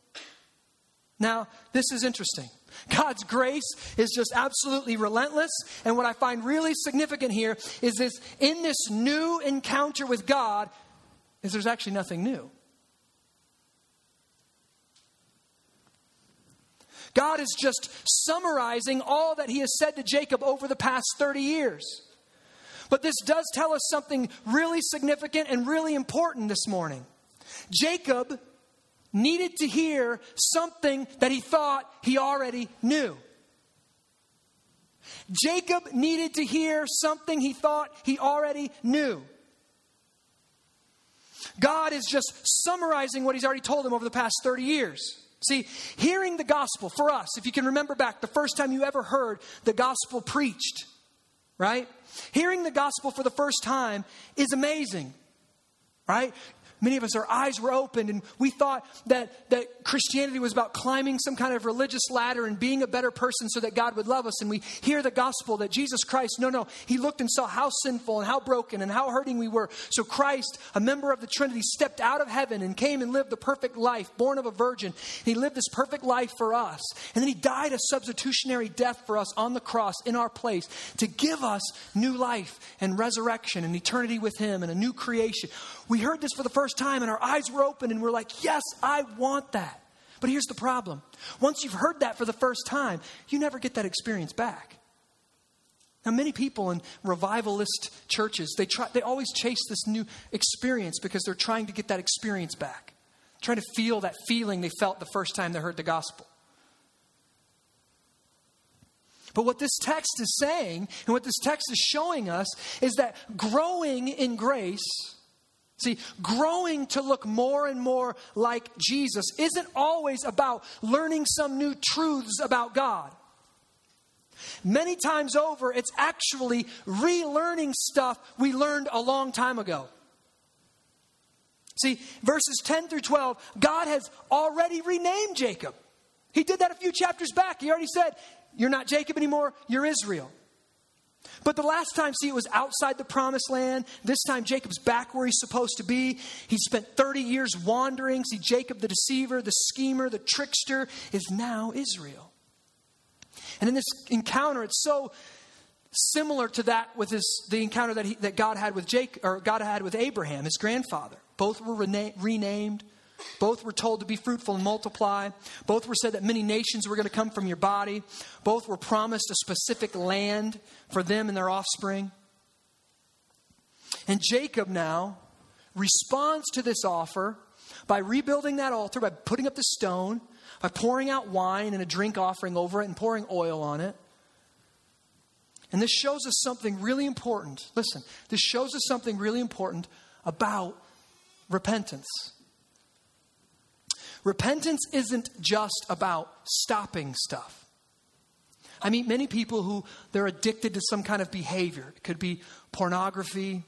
Now, this is interesting. God's grace is just absolutely relentless. And what I find really significant here is this in this new encounter with God, is there's actually nothing new. God is just summarizing all that he has said to Jacob over the past 30 years. But this does tell us something really significant and really important this morning. Jacob needed to hear something that he thought he already knew. Jacob needed to hear something he thought he already knew. God is just summarizing what he's already told him over the past 30 years. See, hearing the gospel for us, if you can remember back the first time you ever heard the gospel preached, right? Hearing the gospel for the first time is amazing, right? Many of us, our eyes were opened, and we thought that, that Christianity was about climbing some kind of religious ladder and being a better person so that God would love us. And we hear the gospel that Jesus Christ, no, no, He looked and saw how sinful and how broken and how hurting we were. So Christ, a member of the Trinity, stepped out of heaven and came and lived the perfect life, born of a virgin. He lived this perfect life for us. And then He died a substitutionary death for us on the cross in our place to give us new life and resurrection and eternity with Him and a new creation. We heard this for the first time and our eyes were open and we're like, yes, I want that. But here's the problem once you've heard that for the first time, you never get that experience back. Now, many people in revivalist churches, they, try, they always chase this new experience because they're trying to get that experience back, trying to feel that feeling they felt the first time they heard the gospel. But what this text is saying and what this text is showing us is that growing in grace See, growing to look more and more like Jesus isn't always about learning some new truths about God. Many times over, it's actually relearning stuff we learned a long time ago. See, verses 10 through 12, God has already renamed Jacob. He did that a few chapters back. He already said, You're not Jacob anymore, you're Israel. But the last time, see, it was outside the promised land. This time, Jacob's back where he's supposed to be. He spent 30 years wandering. See, Jacob, the deceiver, the schemer, the trickster, is now Israel. And in this encounter, it's so similar to that with his, the encounter that, he, that God had with Jacob, or God had with Abraham, his grandfather. Both were rena- renamed. Both were told to be fruitful and multiply. Both were said that many nations were going to come from your body. Both were promised a specific land for them and their offspring. And Jacob now responds to this offer by rebuilding that altar, by putting up the stone, by pouring out wine and a drink offering over it and pouring oil on it. And this shows us something really important. Listen, this shows us something really important about repentance. Repentance isn't just about stopping stuff. I meet many people who they're addicted to some kind of behavior. It could be pornography,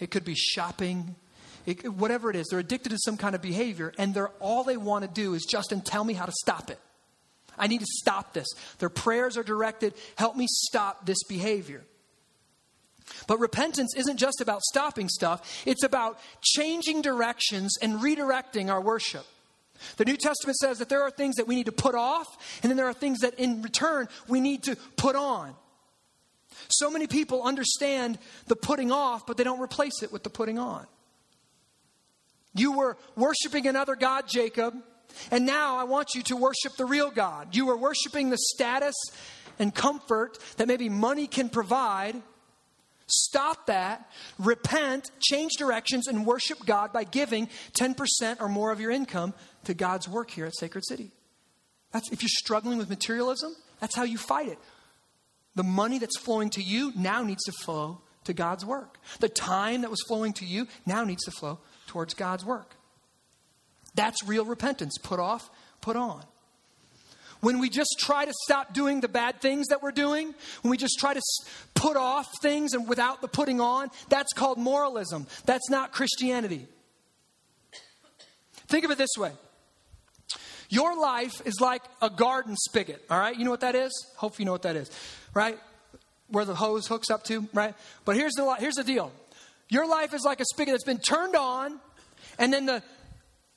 it could be shopping, it, whatever it is. They're addicted to some kind of behavior, and they're all they want to do is Justin, tell me how to stop it. I need to stop this. Their prayers are directed, help me stop this behavior. But repentance isn't just about stopping stuff, it's about changing directions and redirecting our worship. The New Testament says that there are things that we need to put off, and then there are things that in return we need to put on. So many people understand the putting off, but they don't replace it with the putting on. You were worshiping another God, Jacob, and now I want you to worship the real God. You were worshiping the status and comfort that maybe money can provide. Stop that, repent, change directions, and worship God by giving 10% or more of your income to God's work here at Sacred City. That's, if you're struggling with materialism, that's how you fight it. The money that's flowing to you now needs to flow to God's work. The time that was flowing to you now needs to flow towards God's work. That's real repentance. Put off, put on. When we just try to stop doing the bad things that we're doing, when we just try to put off things and without the putting on, that's called moralism. That's not Christianity. Think of it this way your life is like a garden spigot, all right? You know what that is? Hope you know what that is, right? Where the hose hooks up to, right? But here's the, here's the deal your life is like a spigot that's been turned on, and then the,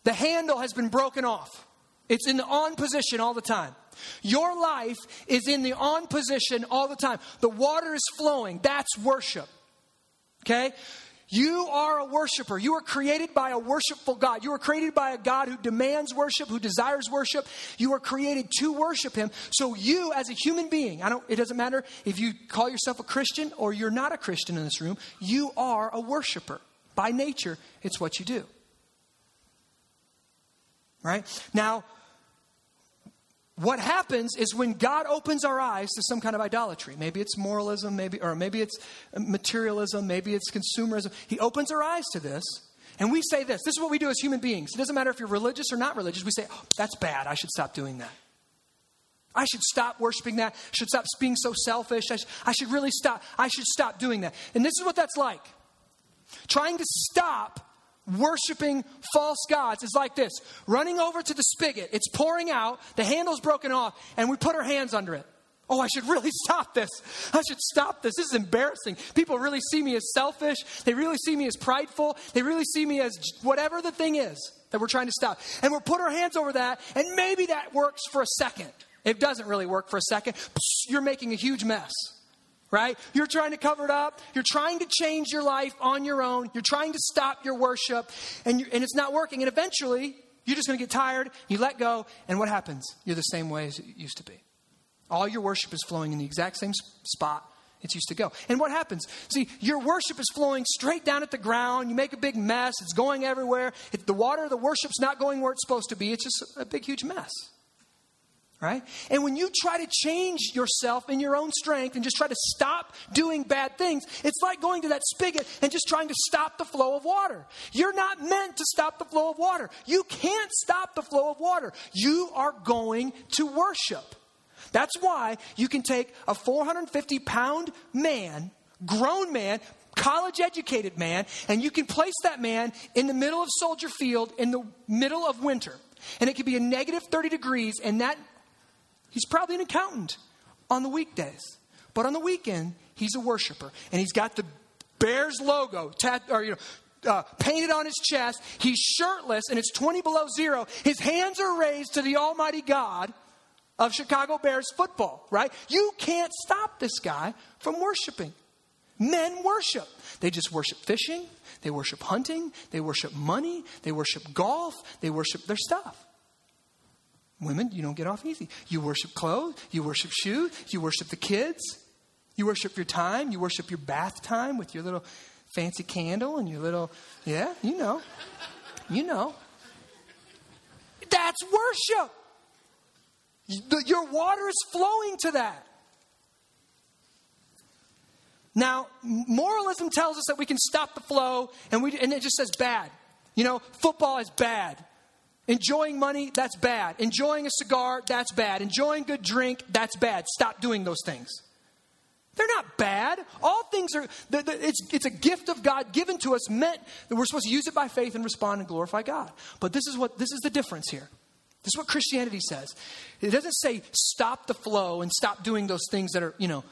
the handle has been broken off. It's in the on position all the time. Your life is in the on position all the time. The water is flowing. That's worship. Okay? You are a worshiper. You are created by a worshipful God. You are created by a God who demands worship, who desires worship. You are created to worship Him. So, you as a human being, I don't, it doesn't matter if you call yourself a Christian or you're not a Christian in this room, you are a worshiper. By nature, it's what you do. Right? Now, what happens is when God opens our eyes to some kind of idolatry, maybe it's moralism, maybe, or maybe it's materialism, maybe it's consumerism. He opens our eyes to this, and we say this. This is what we do as human beings. It doesn't matter if you're religious or not religious. We say, oh, that's bad. I should stop doing that. I should stop worshiping that. I should stop being so selfish. I, sh- I should really stop. I should stop doing that. And this is what that's like trying to stop worshiping false gods is like this running over to the spigot, it's pouring out, the handle's broken off, and we put our hands under it. Oh, I should really stop this. I should stop this. This is embarrassing. People really see me as selfish. They really see me as prideful. They really see me as whatever the thing is that we're trying to stop. And we'll put our hands over that, and maybe that works for a second. It doesn't really work for a second. You're making a huge mess right? You're trying to cover it up. You're trying to change your life on your own. You're trying to stop your worship, and, and it's not working. And eventually, you're just going to get tired. You let go, and what happens? You're the same way as it used to be. All your worship is flowing in the exact same spot it's used to go. And what happens? See, your worship is flowing straight down at the ground. You make a big mess. It's going everywhere. If the water of the worship's not going where it's supposed to be, it's just a big, huge mess right? And when you try to change yourself in your own strength and just try to stop doing bad things, it's like going to that spigot and just trying to stop the flow of water. You're not meant to stop the flow of water. You can't stop the flow of water. You are going to worship. That's why you can take a 450 pound man, grown man, college educated man, and you can place that man in the middle of Soldier Field in the middle of winter. And it could be a negative 30 degrees, and that He's probably an accountant on the weekdays. But on the weekend, he's a worshiper. And he's got the Bears logo tat, or, you know, uh, painted on his chest. He's shirtless and it's 20 below zero. His hands are raised to the Almighty God of Chicago Bears football, right? You can't stop this guy from worshiping. Men worship. They just worship fishing, they worship hunting, they worship money, they worship golf, they worship their stuff. Women, you don't get off easy. You worship clothes, you worship shoes, you worship the kids, you worship your time, you worship your bath time with your little fancy candle and your little, yeah, you know. You know. That's worship. Your water is flowing to that. Now, moralism tells us that we can stop the flow, and, we, and it just says bad. You know, football is bad. Enjoying money, that's bad. Enjoying a cigar, that's bad. Enjoying good drink, that's bad. Stop doing those things. They're not bad. All things are, it's, it's a gift of God given to us, meant that we're supposed to use it by faith and respond and glorify God. But this is what, this is the difference here. This is what Christianity says. It doesn't say stop the flow and stop doing those things that are, you know,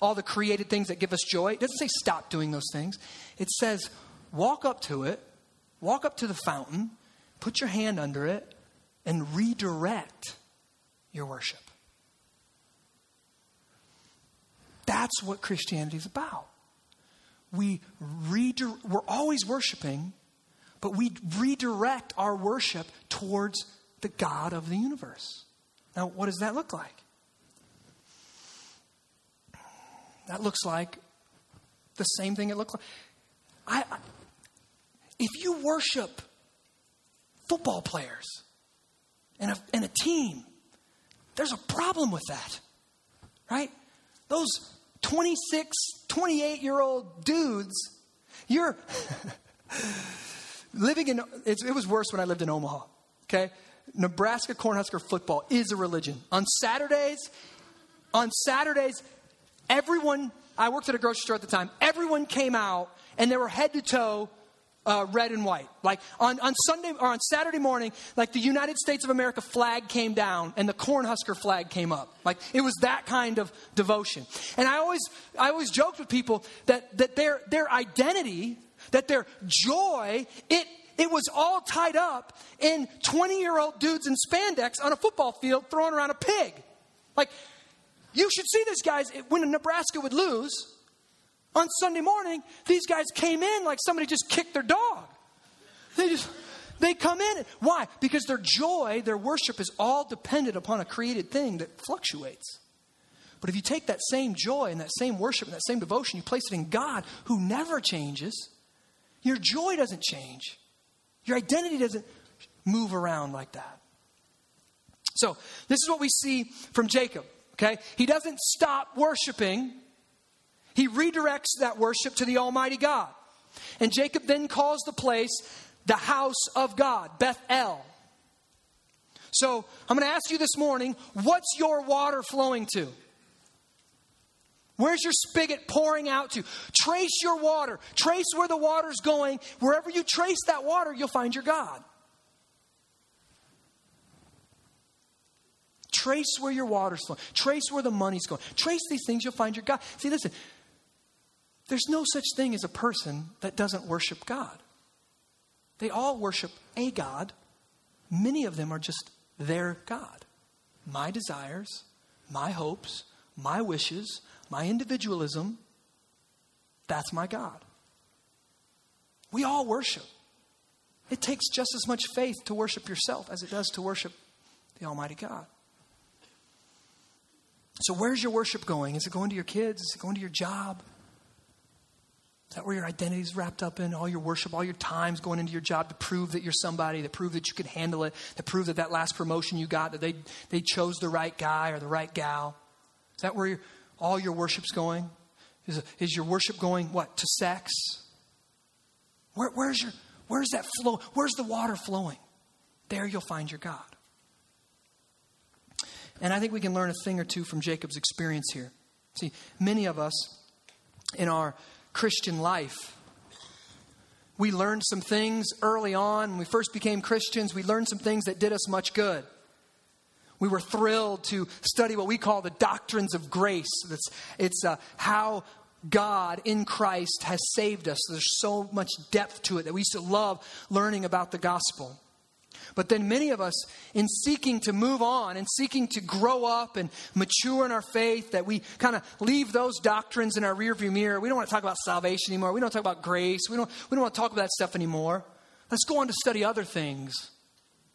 all the created things that give us joy. It doesn't say stop doing those things. It says walk up to it, walk up to the fountain, put your hand under it and redirect your worship. That's what Christianity is about. We redir- we're always worshiping, but we redirect our worship towards the God of the universe. Now, what does that look like? That looks like the same thing it looks like. I, I, if you worship football players and a, and a team. There's a problem with that, right? Those 26, 28 year old dudes, you're living in, it was worse when I lived in Omaha, okay? Nebraska Cornhusker football is a religion. On Saturdays, on Saturdays, everyone, I worked at a grocery store at the time, everyone came out and they were head to toe uh, red and white. Like on, on Sunday or on Saturday morning, like the United States of America flag came down and the Cornhusker flag came up. Like it was that kind of devotion. And I always, I always joked with people that, that their, their identity, that their joy, it, it was all tied up in 20 year old dudes in spandex on a football field throwing around a pig. Like, you should see these guys when Nebraska would lose on Sunday morning, these guys came in like somebody just kicked their dog. They just they come in. Why? Because their joy, their worship is all dependent upon a created thing that fluctuates. But if you take that same joy and that same worship and that same devotion, you place it in God who never changes, your joy doesn't change. Your identity doesn't move around like that. So, this is what we see from Jacob, okay? He doesn't stop worshiping he redirects that worship to the Almighty God. And Jacob then calls the place the house of God, Beth El. So I'm going to ask you this morning what's your water flowing to? Where's your spigot pouring out to? Trace your water. Trace where the water's going. Wherever you trace that water, you'll find your God. Trace where your water's flowing. Trace where the money's going. Trace these things, you'll find your God. See, listen, there's no such thing as a person that doesn't worship God. They all worship a God. Many of them are just their God. My desires, my hopes, my wishes, my individualism, that's my God. We all worship. It takes just as much faith to worship yourself as it does to worship the Almighty God. So, where's your worship going? Is it going to your kids? Is it going to your job? Is that where your identity is wrapped up in? All your worship, all your time's going into your job to prove that you're somebody, to prove that you can handle it, to prove that that last promotion you got, that they, they chose the right guy or the right gal. Is that where all your worship's going? Is, is your worship going, what, to sex? Where, where's, your, where's that flow? Where's the water flowing? There you'll find your God. And I think we can learn a thing or two from Jacob's experience here. See, many of us in our Christian life. We learned some things early on. When we first became Christians, we learned some things that did us much good. We were thrilled to study what we call the doctrines of grace. It's, it's uh, how God in Christ has saved us. There's so much depth to it that we used to love learning about the gospel. But then many of us, in seeking to move on and seeking to grow up and mature in our faith, that we kind of leave those doctrines in our rearview mirror. We don't want to talk about salvation anymore. We don't talk about grace. We don't, we don't want to talk about that stuff anymore. Let's go on to study other things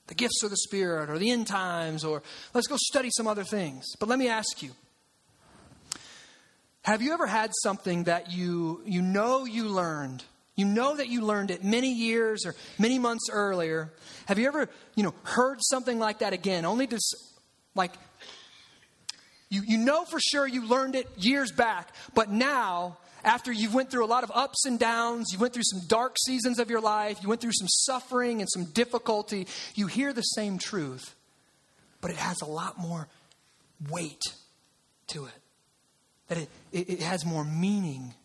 the gifts of the Spirit or the end times, or let's go study some other things. But let me ask you have you ever had something that you, you know you learned? You know that you learned it many years or many months earlier. Have you ever, you know, heard something like that again? Only to, like, you, you know for sure you learned it years back, but now, after you've went through a lot of ups and downs, you went through some dark seasons of your life, you went through some suffering and some difficulty, you hear the same truth, but it has a lot more weight to it. That it, it, it has more meaning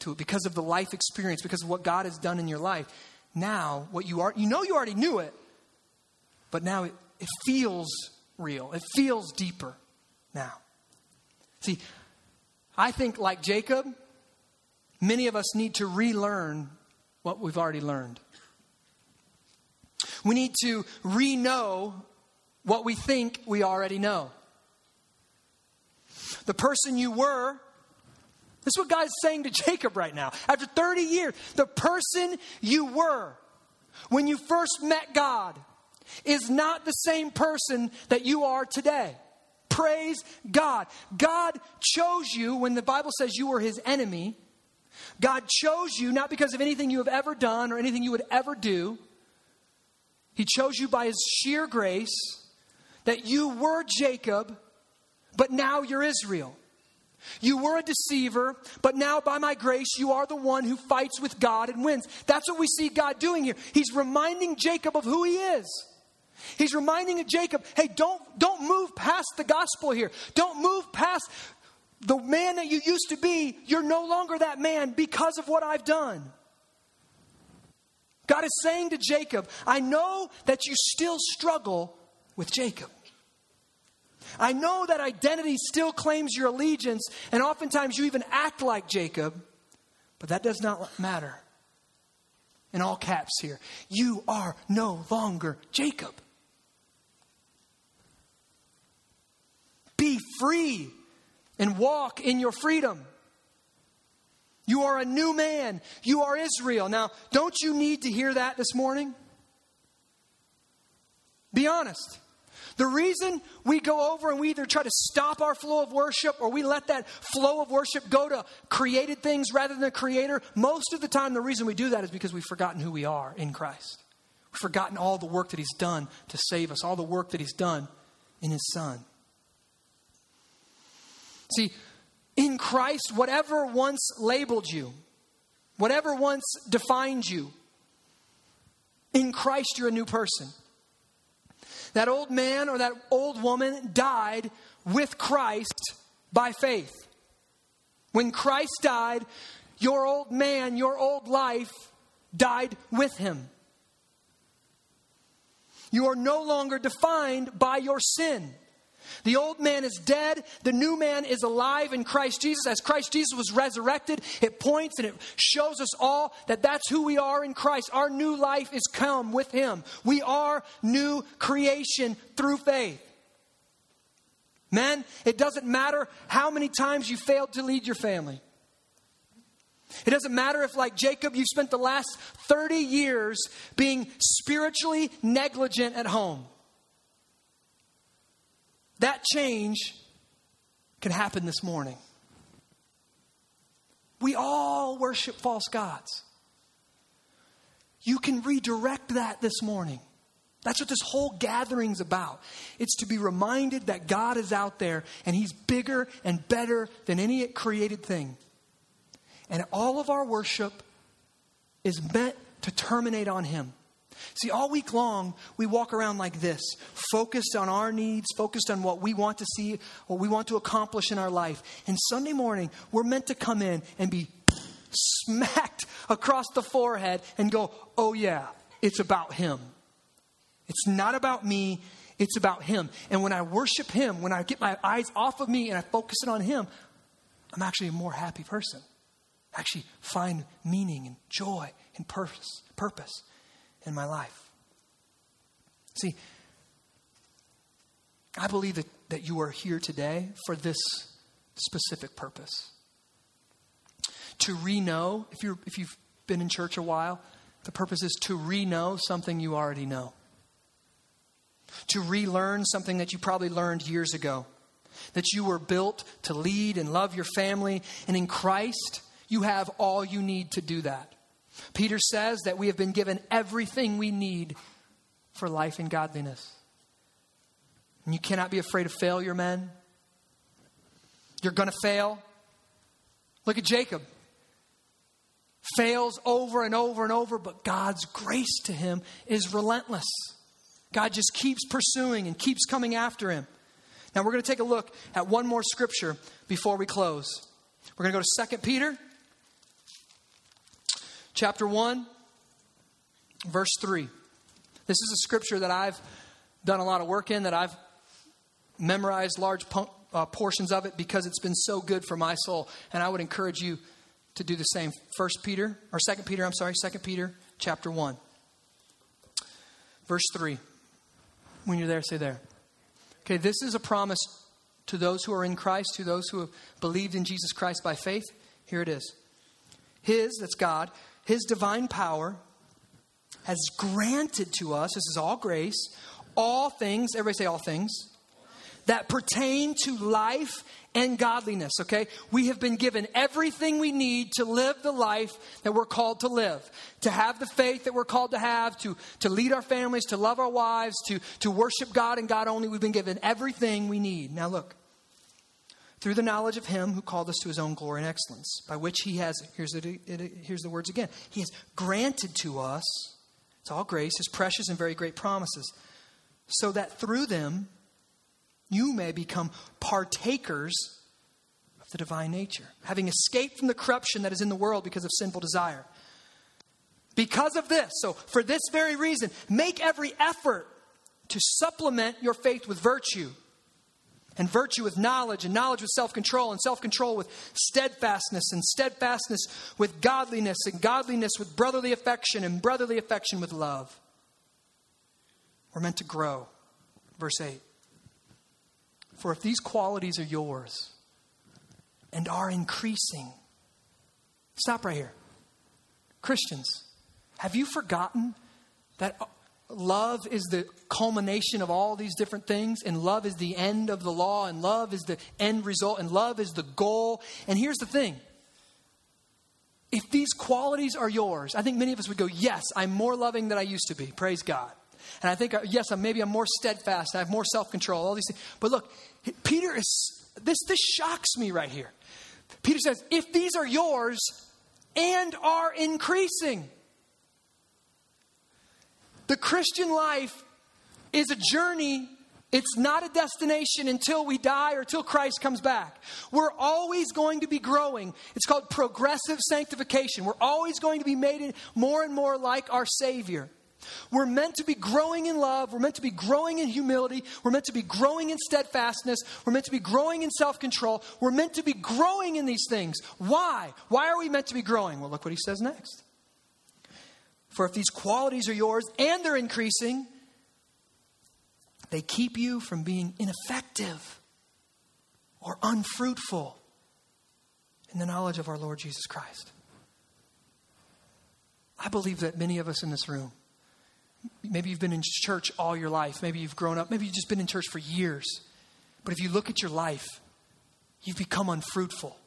to it because of the life experience, because of what God has done in your life. Now, what you are, you know you already knew it, but now it, it feels real. It feels deeper now. See, I think like Jacob, many of us need to relearn what we've already learned. We need to re know what we think we already know. The person you were this is what God's saying to Jacob right now. After 30 years, the person you were when you first met God is not the same person that you are today. Praise God. God chose you when the Bible says you were his enemy. God chose you not because of anything you have ever done or anything you would ever do. He chose you by his sheer grace that you were Jacob, but now you're Israel. You were a deceiver, but now by my grace, you are the one who fights with God and wins. That's what we see God doing here. He's reminding Jacob of who he is. He's reminding Jacob, hey, don't, don't move past the gospel here. Don't move past the man that you used to be. You're no longer that man because of what I've done. God is saying to Jacob, I know that you still struggle with Jacob. I know that identity still claims your allegiance, and oftentimes you even act like Jacob, but that does not matter. In all caps here, you are no longer Jacob. Be free and walk in your freedom. You are a new man. You are Israel. Now, don't you need to hear that this morning? Be honest. The reason we go over and we either try to stop our flow of worship or we let that flow of worship go to created things rather than the creator, most of the time the reason we do that is because we've forgotten who we are in Christ. We've forgotten all the work that he's done to save us, all the work that he's done in his son. See, in Christ, whatever once labeled you, whatever once defined you, in Christ you're a new person. That old man or that old woman died with Christ by faith. When Christ died, your old man, your old life died with him. You are no longer defined by your sin. The old man is dead. The new man is alive in Christ Jesus. As Christ Jesus was resurrected, it points and it shows us all that that's who we are in Christ. Our new life is come with him. We are new creation through faith. Men, it doesn't matter how many times you failed to lead your family. It doesn't matter if, like Jacob, you spent the last 30 years being spiritually negligent at home. That change can happen this morning. We all worship false gods. You can redirect that this morning. That's what this whole gathering's about. It's to be reminded that God is out there and He's bigger and better than any created thing. And all of our worship is meant to terminate on Him. See, all week long, we walk around like this, focused on our needs, focused on what we want to see, what we want to accomplish in our life. And Sunday morning, we're meant to come in and be smacked across the forehead and go, oh, yeah, it's about Him. It's not about me, it's about Him. And when I worship Him, when I get my eyes off of me and I focus it on Him, I'm actually a more happy person. I actually find meaning and joy and purpose. purpose in my life. See, I believe that, that you are here today for this specific purpose. To re know, if, you're, if you've been in church a while, the purpose is to re know something you already know. To relearn something that you probably learned years ago. That you were built to lead and love your family. And in Christ, you have all you need to do that. Peter says that we have been given everything we need for life and godliness. And you cannot be afraid of failure, men. You're going to fail. Look at Jacob. Fails over and over and over, but God's grace to him is relentless. God just keeps pursuing and keeps coming after him. Now we're going to take a look at one more scripture before we close. We're going to go to 2 Peter chapter 1, verse 3. This is a scripture that I've done a lot of work in, that I've memorized large uh, portions of it because it's been so good for my soul. And I would encourage you to do the same. First Peter, or Second Peter, I'm sorry, Second Peter, chapter 1, verse 3. When you're there, say there. Okay, this is a promise to those who are in Christ, to those who have believed in Jesus Christ by faith. Here it is. His, that's God, his divine power has granted to us, this is all grace, all things, everybody say all things, that pertain to life and godliness, okay? We have been given everything we need to live the life that we're called to live, to have the faith that we're called to have, to, to lead our families, to love our wives, to, to worship God and God only. We've been given everything we need. Now, look, through the knowledge of him who called us to his own glory and excellence, by which he has, here's the, here's the words again, he has granted to us, it's all grace, his precious and very great promises, so that through them you may become partakers of the divine nature, having escaped from the corruption that is in the world because of sinful desire. Because of this, so for this very reason, make every effort to supplement your faith with virtue and virtue with knowledge, and knowledge with self control, and self control with steadfastness, and steadfastness with godliness, and godliness with brotherly affection, and brotherly affection with love. We're meant to grow. Verse 8. For if these qualities are yours and are increasing, stop right here. Christians, have you forgotten that love is the culmination of all these different things, and love is the end of the law, and love is the end result, and love is the goal. And here's the thing if these qualities are yours, I think many of us would go, Yes, I'm more loving than I used to be. Praise God. And I think, uh, yes, I'm, maybe I'm more steadfast, I have more self control, all these things. But look, Peter is, this, this shocks me right here. Peter says, If these are yours and are increasing, the Christian life is a journey It's not a destination until we die or till Christ comes back. We're always going to be growing. It's called progressive sanctification. We're always going to be made more and more like our Savior. We're meant to be growing in love. We're meant to be growing in humility. We're meant to be growing in steadfastness. We're meant to be growing in self control. We're meant to be growing in these things. Why? Why are we meant to be growing? Well, look what he says next. For if these qualities are yours and they're increasing, they keep you from being ineffective or unfruitful in the knowledge of our Lord Jesus Christ. I believe that many of us in this room, maybe you've been in church all your life, maybe you've grown up, maybe you've just been in church for years, but if you look at your life, you've become unfruitful.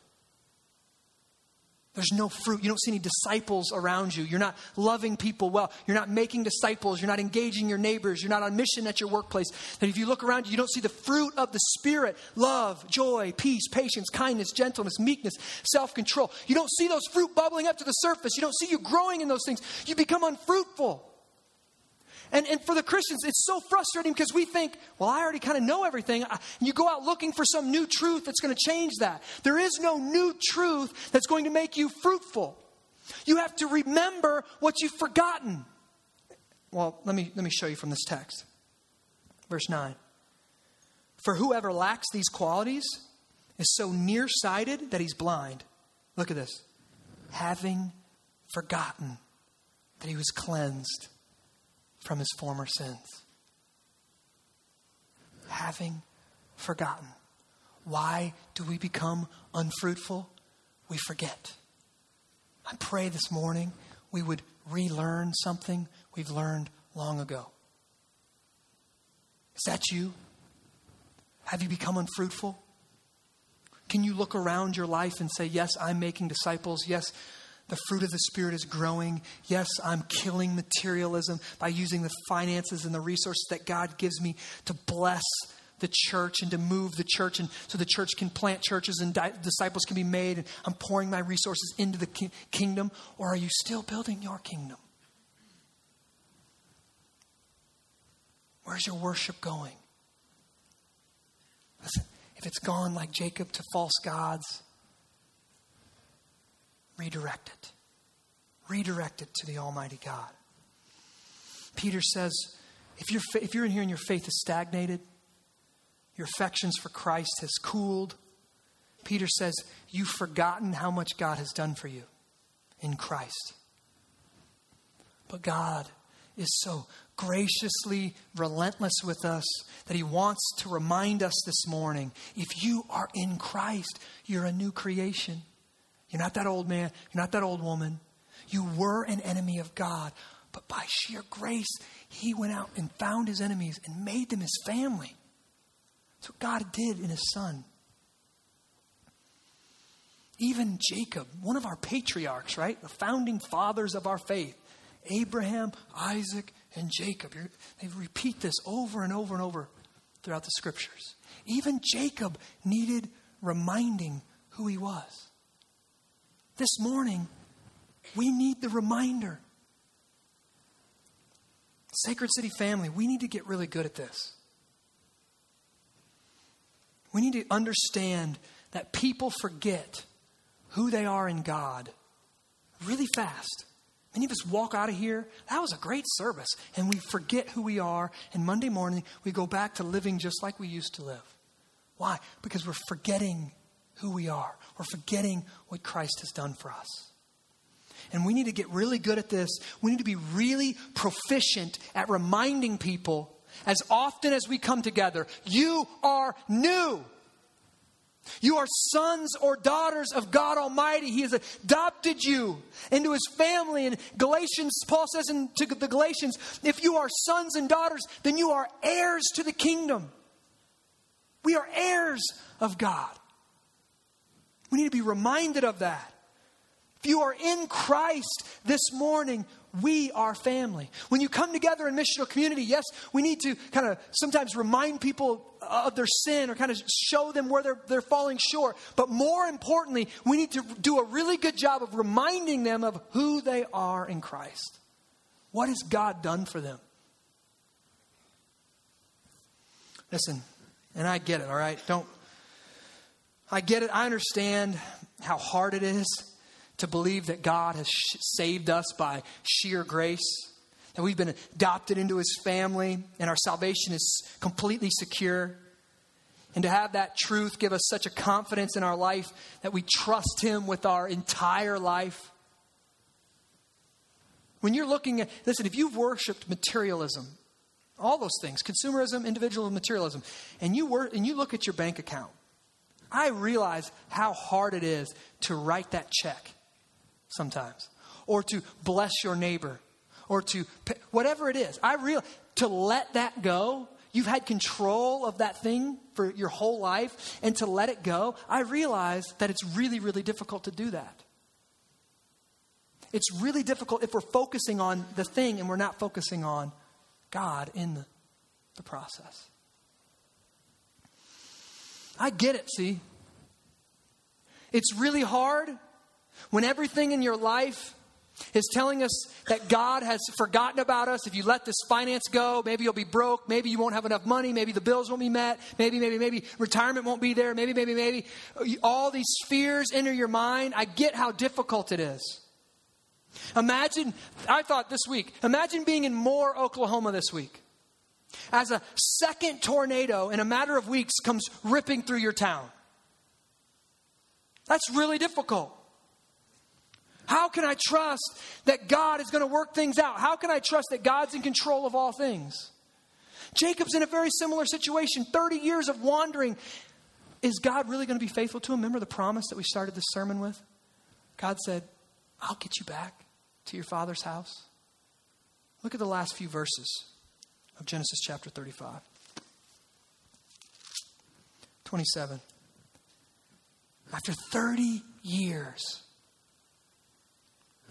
There's no fruit. You don't see any disciples around you. You're not loving people well. You're not making disciples. You're not engaging your neighbors. You're not on mission at your workplace. That if you look around you, you don't see the fruit of the Spirit love, joy, peace, patience, kindness, gentleness, meekness, self control. You don't see those fruit bubbling up to the surface. You don't see you growing in those things. You become unfruitful. And, and for the Christians, it's so frustrating because we think, well, I already kind of know everything. And you go out looking for some new truth that's going to change that. There is no new truth that's going to make you fruitful. You have to remember what you've forgotten. Well, let me, let me show you from this text. Verse 9. For whoever lacks these qualities is so nearsighted that he's blind. Look at this. Having forgotten that he was cleansed from his former sins. Having forgotten. Why do we become unfruitful? We forget. I pray this morning we would relearn something we've learned long ago. Is that you? Have you become unfruitful? Can you look around your life and say, Yes, I'm making disciples. Yes, the fruit of the Spirit is growing. Yes, I'm killing materialism by using the finances and the resources that God gives me to bless the church and to move the church and so the church can plant churches and di- disciples can be made and I'm pouring my resources into the ki- kingdom or are you still building your kingdom? Where's your worship going? Listen, if it's gone like Jacob to false gods, redirect it. Redirect it to the Almighty God. Peter says, if you're, if you're in here and your faith is stagnated, your affections for Christ has cooled, Peter says, you've forgotten how much God has done for you in Christ. But God is so graciously relentless with us that He wants to remind us this morning if you are in Christ, you're a new creation. You're not that old man. You're not that old woman. You were an enemy of God. But by sheer grace, he went out and found his enemies and made them his family. That's what God did in his son. Even Jacob, one of our patriarchs, right? The founding fathers of our faith. Abraham, Isaac, and Jacob. they repeat this over and over and over throughout the scriptures. Even Jacob needed reminding who he was. This morning, we need the reminder. Sacred City family, we need to get really good at this. We need to understand that people forget who they are in God really fast. Many of us walk out of here, that was a great service, and we forget who we are, and Monday morning we go back to living just like we used to live. Why? Because we're forgetting who we are. We're forgetting what Christ has done for us. And we need to get really good at this. We need to be really proficient at reminding people as often as we come together you are new. You are sons or daughters of God Almighty. He has adopted you into His family. And Galatians, Paul says in, to the Galatians, if you are sons and daughters, then you are heirs to the kingdom. We are heirs of God. We need to be reminded of that. If you are in Christ this morning, we are family. When you come together in missional community, yes, we need to kind of sometimes remind people of their sin or kind of show them where they're, they're falling short. But more importantly, we need to do a really good job of reminding them of who they are in Christ. What has God done for them? Listen, and I get it, all right? Don't. I get it. I understand how hard it is to believe that God has sh- saved us by sheer grace, that we've been adopted into his family, and our salvation is completely secure. And to have that truth give us such a confidence in our life that we trust him with our entire life. When you're looking at, listen, if you've worshiped materialism, all those things, consumerism, individual materialism, and you, work, and you look at your bank account, I realize how hard it is to write that check sometimes, or to bless your neighbor, or to pay, whatever it is. I realize to let that go. You've had control of that thing for your whole life, and to let it go, I realize that it's really, really difficult to do that. It's really difficult if we're focusing on the thing and we're not focusing on God in the, the process. I get it, see? It's really hard when everything in your life is telling us that God has forgotten about us. If you let this finance go, maybe you'll be broke. Maybe you won't have enough money. Maybe the bills won't be met. Maybe, maybe, maybe retirement won't be there. Maybe, maybe, maybe. All these fears enter your mind. I get how difficult it is. Imagine, I thought this week, imagine being in Moore, Oklahoma this week. As a second tornado in a matter of weeks comes ripping through your town. That's really difficult. How can I trust that God is going to work things out? How can I trust that God's in control of all things? Jacob's in a very similar situation 30 years of wandering. Is God really going to be faithful to him? Remember the promise that we started this sermon with? God said, I'll get you back to your father's house. Look at the last few verses of Genesis chapter 35. 27. After 30 years,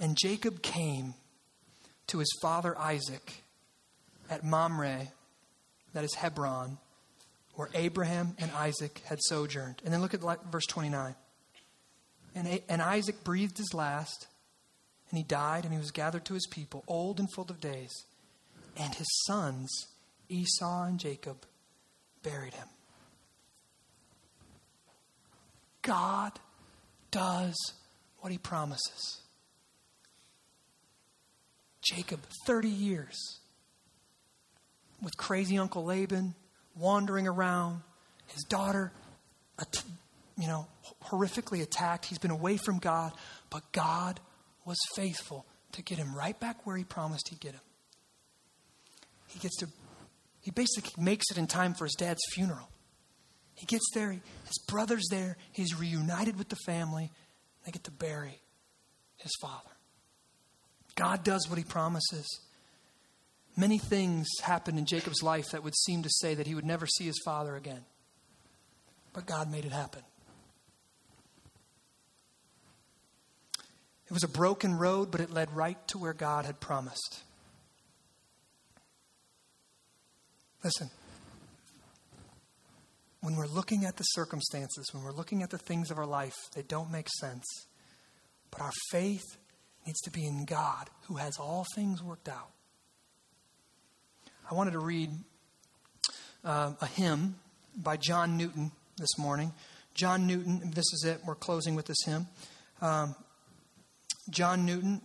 and Jacob came to his father Isaac at Mamre, that is Hebron, where Abraham and Isaac had sojourned. And then look at verse 29. And, and Isaac breathed his last, and he died, and he was gathered to his people, old and full of days. And his sons, Esau and Jacob, buried him. God does what he promises. Jacob, 30 years with crazy Uncle Laban, wandering around, his daughter, you know, horrifically attacked. He's been away from God, but God was faithful to get him right back where he promised he'd get him. He gets to, he basically makes it in time for his dad's funeral. He gets there, his brother's there, he's reunited with the family. They get to bury his father. God does what he promises. Many things happened in Jacob's life that would seem to say that he would never see his father again. But God made it happen. It was a broken road, but it led right to where God had promised. Listen, when we're looking at the circumstances, when we're looking at the things of our life, they don't make sense. But our faith needs to be in God who has all things worked out. I wanted to read uh, a hymn by John Newton this morning. John Newton, this is it, we're closing with this hymn. Um, John Newton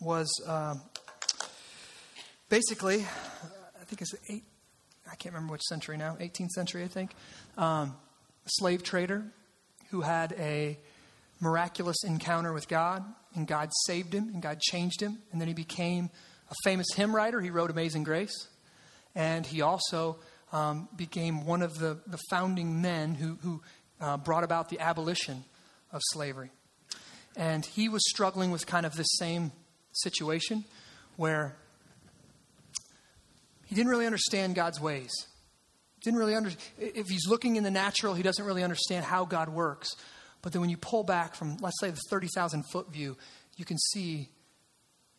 was uh, basically, I think it's eight, I can't remember which century now, 18th century, I think, um, slave trader who had a miraculous encounter with God, and God saved him, and God changed him, and then he became a famous hymn writer. He wrote Amazing Grace, and he also um, became one of the, the founding men who, who uh, brought about the abolition of slavery. And he was struggling with kind of this same situation where he didn't really understand God's ways. Didn't really understand. If he's looking in the natural, he doesn't really understand how God works. But then when you pull back from, let's say, the 30,000 foot view, you can see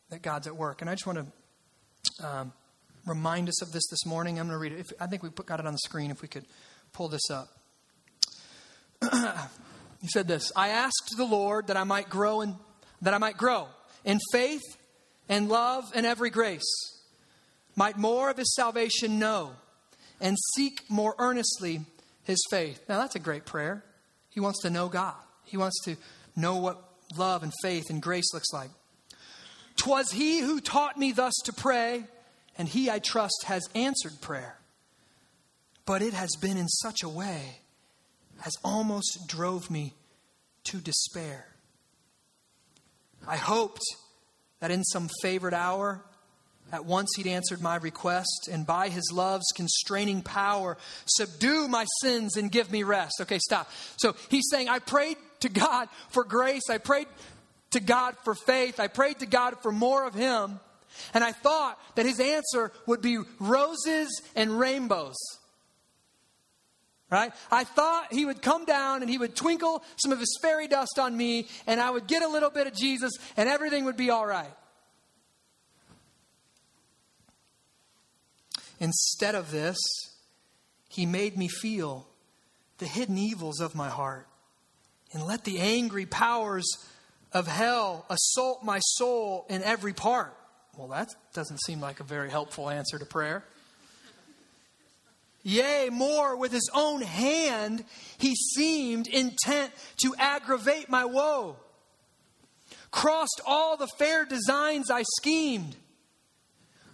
that God's at work. And I just want to um, remind us of this this morning. I'm going to read it. If, I think we put, got it on the screen if we could pull this up. he said this I asked the Lord that I might grow in, that I might grow in faith and love and every grace, might more of his salvation know and seek more earnestly his faith. Now, that's a great prayer. He wants to know God, he wants to know what love and faith and grace looks like. Twas he who taught me thus to pray, and he, I trust, has answered prayer. But it has been in such a way as almost drove me to despair. I hoped that in some favored hour, at once he'd answered my request, and by his love's constraining power, subdue my sins and give me rest. Okay, stop. So he's saying, I prayed to God for grace. I prayed to God for faith. I prayed to God for more of him. And I thought that his answer would be roses and rainbows. Right? I thought he would come down and he would twinkle some of his fairy dust on me, and I would get a little bit of Jesus, and everything would be all right. Instead of this, he made me feel the hidden evils of my heart and let the angry powers of hell assault my soul in every part. Well, that doesn't seem like a very helpful answer to prayer. Yea, more, with his own hand, he seemed intent to aggravate my woe. Crossed all the fair designs I schemed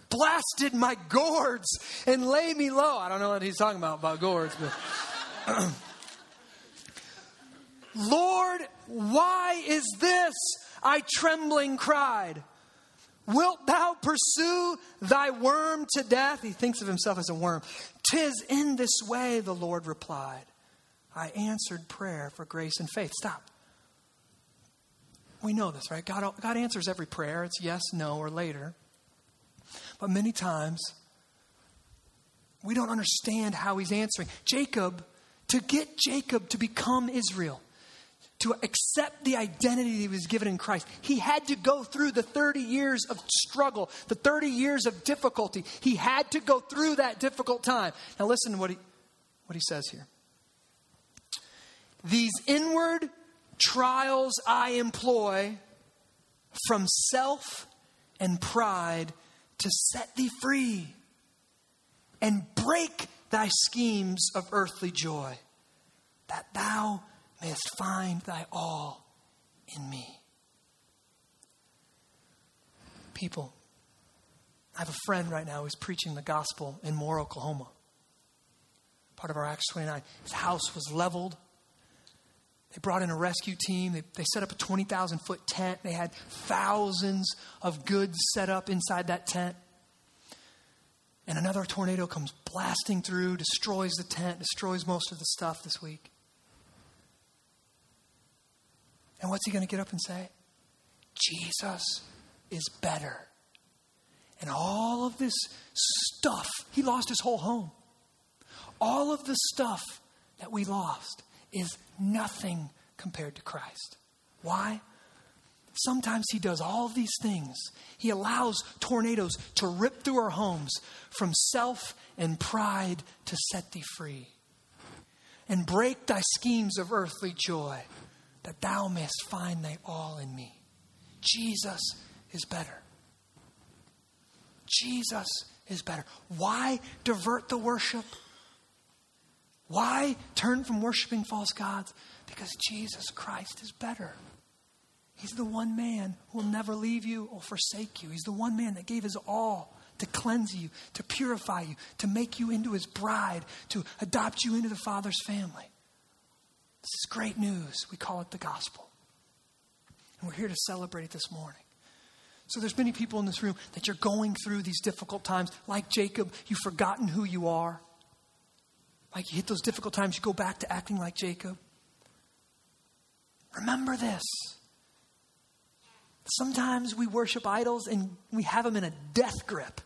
blasted my gourds and lay me low. I don't know what he's talking about, about gourds, but. Lord, why is this? I trembling cried. Wilt thou pursue thy worm to death? He thinks of himself as a worm. Tis in this way, the Lord replied. I answered prayer for grace and faith. Stop. We know this, right? God, God answers every prayer. It's yes, no, or later. But many times, we don't understand how he's answering. Jacob, to get Jacob to become Israel, to accept the identity that he was given in Christ, he had to go through the 30 years of struggle, the 30 years of difficulty. He had to go through that difficult time. Now, listen to what he, what he says here. These inward trials I employ from self and pride to set thee free and break thy schemes of earthly joy, that thou mayest find thy all in me. People, I have a friend right now who's preaching the gospel in Moore, Oklahoma. Part of our Acts 29. His house was leveled. They brought in a rescue team. They, they set up a 20,000 foot tent. They had thousands of goods set up inside that tent. And another tornado comes blasting through, destroys the tent, destroys most of the stuff this week. And what's he going to get up and say? Jesus is better. And all of this stuff, he lost his whole home. All of the stuff that we lost is nothing compared to Christ. Why? Sometimes He does all these things. He allows tornadoes to rip through our homes from self and pride to set thee free. And break thy schemes of earthly joy, that thou mayest find thy all in me. Jesus is better. Jesus is better. Why divert the worship? Why turn from worshiping false gods? Because Jesus Christ is better. He's the one man who will never leave you or forsake you. He's the one man that gave his all to cleanse you, to purify you, to make you into his bride, to adopt you into the Father's family. This is great news. We call it the gospel. And we're here to celebrate it this morning. So there's many people in this room that you're going through these difficult times. Like Jacob, you've forgotten who you are. Like you hit those difficult times, you go back to acting like Jacob. Remember this. Sometimes we worship idols and we have them in a death grip.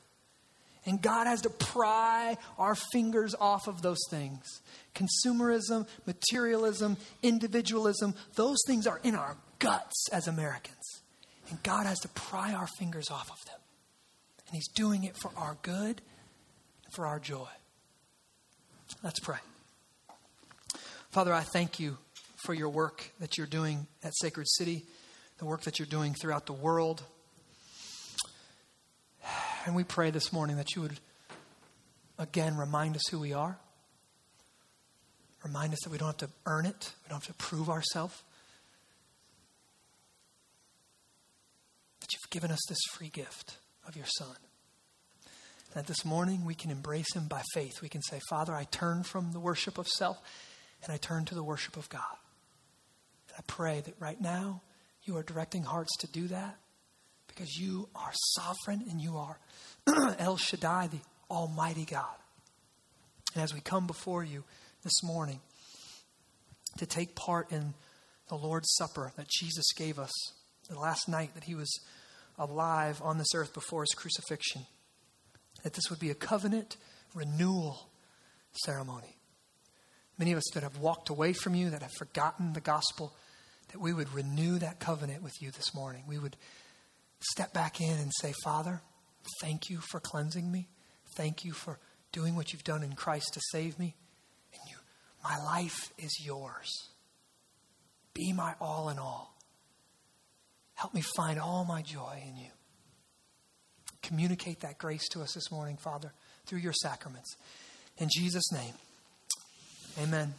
And God has to pry our fingers off of those things. Consumerism, materialism, individualism, those things are in our guts as Americans. And God has to pry our fingers off of them. And He's doing it for our good for our joy. Let's pray. Father, I thank you for your work that you're doing at Sacred City, the work that you're doing throughout the world. And we pray this morning that you would again remind us who we are. Remind us that we don't have to earn it, we don't have to prove ourselves. That you've given us this free gift of your Son. That this morning we can embrace Him by faith. We can say, Father, I turn from the worship of self and I turn to the worship of God. And I pray that right now you are directing hearts to do that because you are sovereign and you are El Shaddai, the Almighty God. And as we come before you this morning to take part in the Lord's Supper that Jesus gave us the last night that he was alive on this earth before his crucifixion, that this would be a covenant renewal ceremony. Many of us that have walked away from you, that have forgotten the gospel, that we would renew that covenant with you this morning. We would step back in and say, Father, thank you for cleansing me. Thank you for doing what you've done in Christ to save me. And you, my life is yours. Be my all in all. Help me find all my joy in you. Communicate that grace to us this morning, Father, through your sacraments. In Jesus' name. Amen.